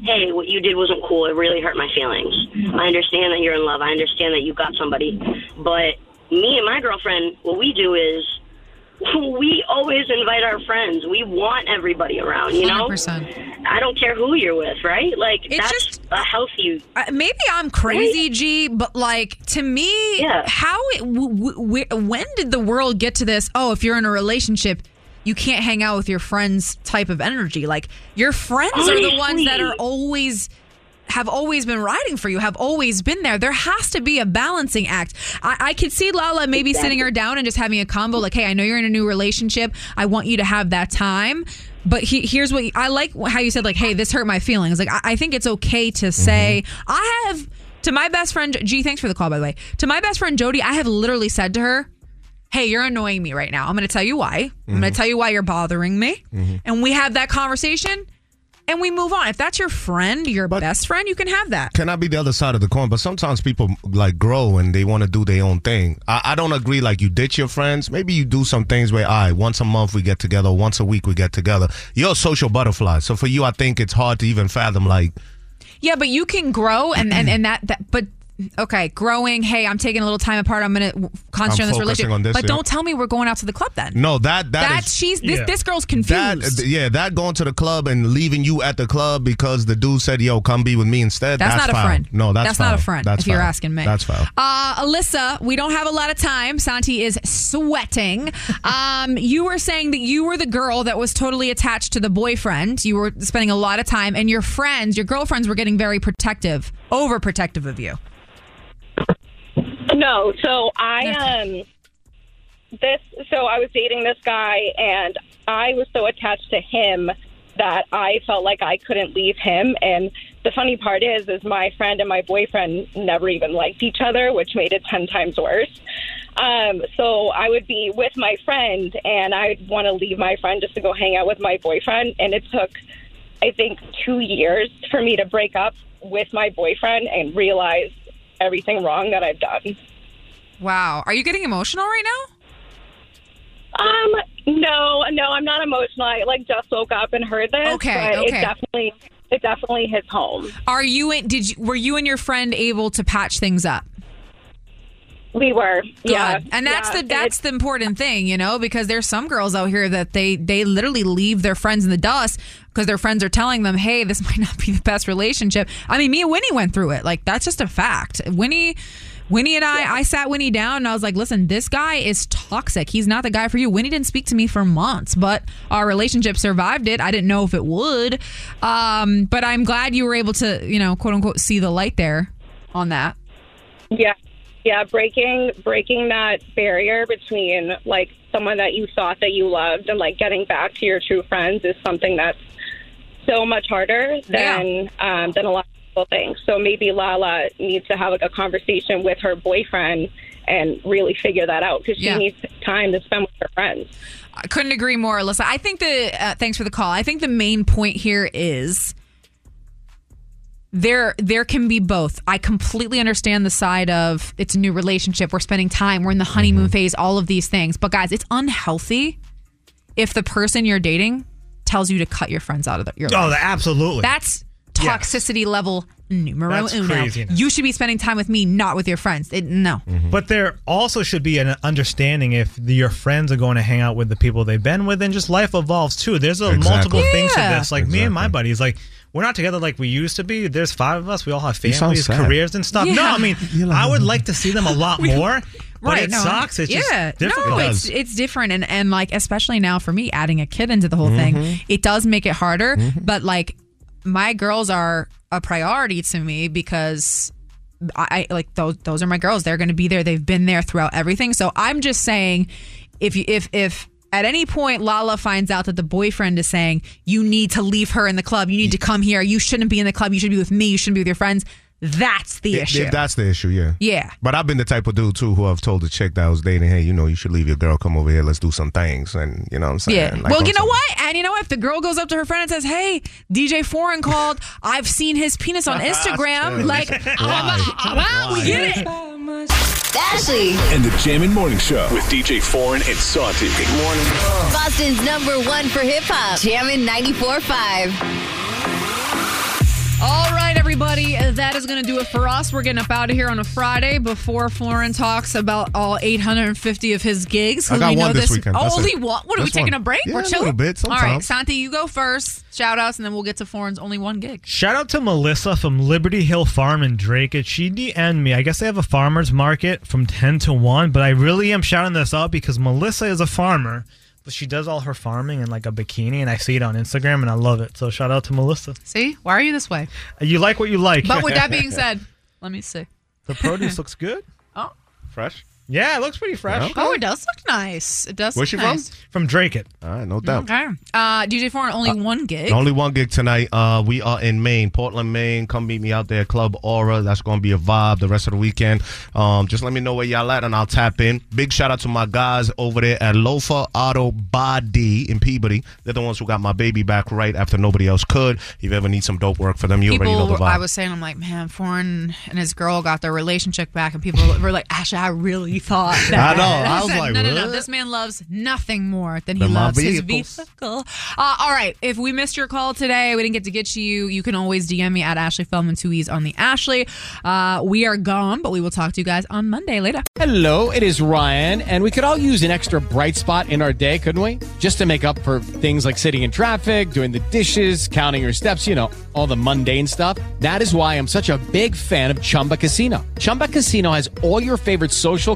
hey, what you did wasn't cool. It really hurt my feelings. I understand that you're in love. I understand that you got somebody. But me and my girlfriend, what we do is [LAUGHS] we always invite our friends. We want everybody around, you know? 100%. I don't care who you're with, right? Like, It's that's just- a healthy. Uh, maybe I'm crazy, G, but like to me, yeah. how it, w- w- when did the world get to this? Oh, if you're in a relationship, you can't hang out with your friends type of energy. Like your friends are the ones that are always have always been riding for you, have always been there. There has to be a balancing act. I, I could see Lala maybe sitting her down and just having a combo like, hey, I know you're in a new relationship. I want you to have that time. But he, here's what I like how you said, like, hey, this hurt my feelings. Like, I, I think it's okay to mm-hmm. say, I have, to my best friend, G, thanks for the call, by the way. To my best friend, Jody, I have literally said to her, hey, you're annoying me right now. I'm going to tell you why. I'm going to mhm. tell you why you're bothering me. Mhm. And we have that conversation and we move on. If that's your friend, your best friend, you can have that. Can I be the other side of the coin? But sometimes people like grow and they want to do their own thing. I, I don't agree. Like you ditch your friends. Maybe you do some things where, all right, once a month we get together, once a week we get together. You're a social butterfly. So for you, I think it's hard to even fathom. Like, Yeah, but you can grow and and, and that, that but okay, growing, hey, I'm taking a little time apart. I'm going to concentrate on this relationship. on this, but yeah. don't tell me we're going out to the club then. no, that that That is- she's this Yeah. this girl's That, confused. yeah, that going to the club and leaving you at the club because the dude said, "Yo, come be with me instead." That's That's, not a friend. No, that's That's not a friend, That's if you're asking me. That's foul. Uh, Alyssa, we don't have a lot of time. Santi is sweating. [LAUGHS] Um, you were saying that you were the girl that was totally attached to the boyfriend. You were spending a lot of time, and your friends, your girlfriends, were getting very protective, overprotective of you. No, so I um this so I was dating this guy and I was so attached to him that I felt like I couldn't leave him. And the funny part is is my friend and my boyfriend never even liked each other, which made it 10 times worse. Um, so I would be with my friend and I'd want to leave my friend just to go hang out with my boyfriend. And it took I think 2 years for me to break up with my boyfriend and realize everything wrong that I've done. Wow, are you getting emotional right now? Um, no, no, I'm not emotional. I like just woke up and heard this. Okay, but okay. It definitely, it definitely hits home. Are you? in- Did you? Were you and your friend able to patch things up? We were, yeah, and that's yeah, the that's the important thing, you know, because there's some girls out here that they they literally leave their friends in the dust because their friends are telling them, "Hey, this [LAUGHS] might not be the best relationship." I mean, me and Winnie went through it. Like that's just a fact. Winnie. Winnie and I, I sat Winnie down and I was like, listen, this guy is toxic. He's not the guy for you. Winnie didn't speak to me for months, but our relationship survived it. I didn't know if it would. Um, but I'm glad you were able to, you know, quote unquote, see the light there on that. Yeah. Yeah, breaking breaking that barrier between like someone that you thought that you loved and like getting back to your true friends is something that's so much harder than um, than a lot of people think. So maybe Lala needs to have like a conversation with her boyfriend and really figure that out because she Yeah. needs time to spend with her friends. I couldn't agree more, Alyssa. I think the uh, thanks for the call. I think the main point here is there there can be both. I completely understand the side of it's a new relationship, we're spending time, we're in the honeymoon mm-hmm. phase, all of these things. But guys, it's unhealthy if the person you're dating tells you to cut your friends out of the, your Oh, absolutely. That's toxicity level numero That's uno. craziness. You should be spending time with me, not with your friends. It, no. Mm-hmm. But there also should be an understanding if the, your friends are going to hang out with the people they've been with, and just life evolves too. There's a Exactly. multiple things to this. Like me and my buddies, like we're not together like we used to be. There's five of us. We all have families, careers, and stuff. No, I mean, [LAUGHS] I would like to see them a lot [LAUGHS] more. But Right, it no, sucks. It's yeah, just difficult. no, it's it's different, and and like especially now for me, adding a kid into the whole thing, Mhm. it does make it harder. Mm-hmm. But like, my girls are a priority to me because I, I like those those are my girls. They're going to be there. They've been there throughout everything. So I'm just saying, if you if if at any point Lala finds out that the boyfriend is saying you need to leave her in the club, you need to come here, you shouldn't be in the club, you should be with me, you shouldn't be with your friends. That's the If- issue. if that's the issue, yeah. Yeah. But I've been the type of dude too who I've told the chick that I was dating, hey, you know, you should leave your girl, come over here, let's do some things, and you know what I'm saying. Yeah. Like, well, on you know some- what? And you know what? If the girl goes up to her friend and says, "Hey, DJ Foreign called. I've seen his penis on [LAUGHS] Instagram." like, Why? we get it. Ashley, And the Jammin' Morning Show with DJ Foreign and Santi. Good morning. Boston's number one for hip hop. Jammin' 94.5. All right, everybody, that is going to do it for us. We're getting up out of here on a Friday before Foreign talks about all 850 of his gigs. 'cause I got we know one this weekend. Oh, That's only one. What are we Just taking one. a break? Yeah, We're chilling. a little bit, All right. Santi, you go first. Shout outs, and then we'll get to Foreign's only one gig. Shout out to Melissa from Liberty Hill Farm in Dracut. She DM'd me. I guess they have a farmer's market from 10 to 1, but I really am shouting this out because Melissa is a farmer, but she does all her farming in like a bikini, and I see it on Instagram, and I love it. So shout out to Melissa. See, why are you this way? You like what you like. But with that [LAUGHS] being said, let me see. the produce looks good. [LAUGHS] Oh. Fresh? Yeah, it looks pretty fresh. Oh, it does look nice. It does. Where's look she from? nice. From Dracut. All right, no doubt. Okay. Uh, DJ Foreign only one gig. Only one gig tonight. Uh, we are in Maine, Portland, Maine. Come meet me out there, Club Aura. That's going to be a vibe the rest of the weekend. Um, just let me know where y'all at, and I'll tap in. Big shout out to my guys over there at Lofa Auto Body in Peabody. They're the ones who got my baby back right after nobody else could. If you ever need some dope work for them, you already know the were- vibe. I was saying, I'm like, man, Foreign and his girl got their relationship back, and people were like, Ashley, I really thought [LAUGHS] that. I know. I was like, no, no, no. what? This man loves nothing more than he Than my loves his vehicles. vehicle. Uh, all right. If we missed your call today, we didn't get to get to you, you can always DM me at Ashley Feldman, two E's on the Ashley. Uh, we are gone, but we will talk to you guys on Monday later. Hello, it is Ryan, and we could all use an extra bright spot in our day, couldn't we? Just to make up for things like sitting in traffic, doing the dishes, counting your steps, you know, all the mundane stuff. That is why I'm such a big fan of Chumba Casino. Chumba Casino has all your favorite social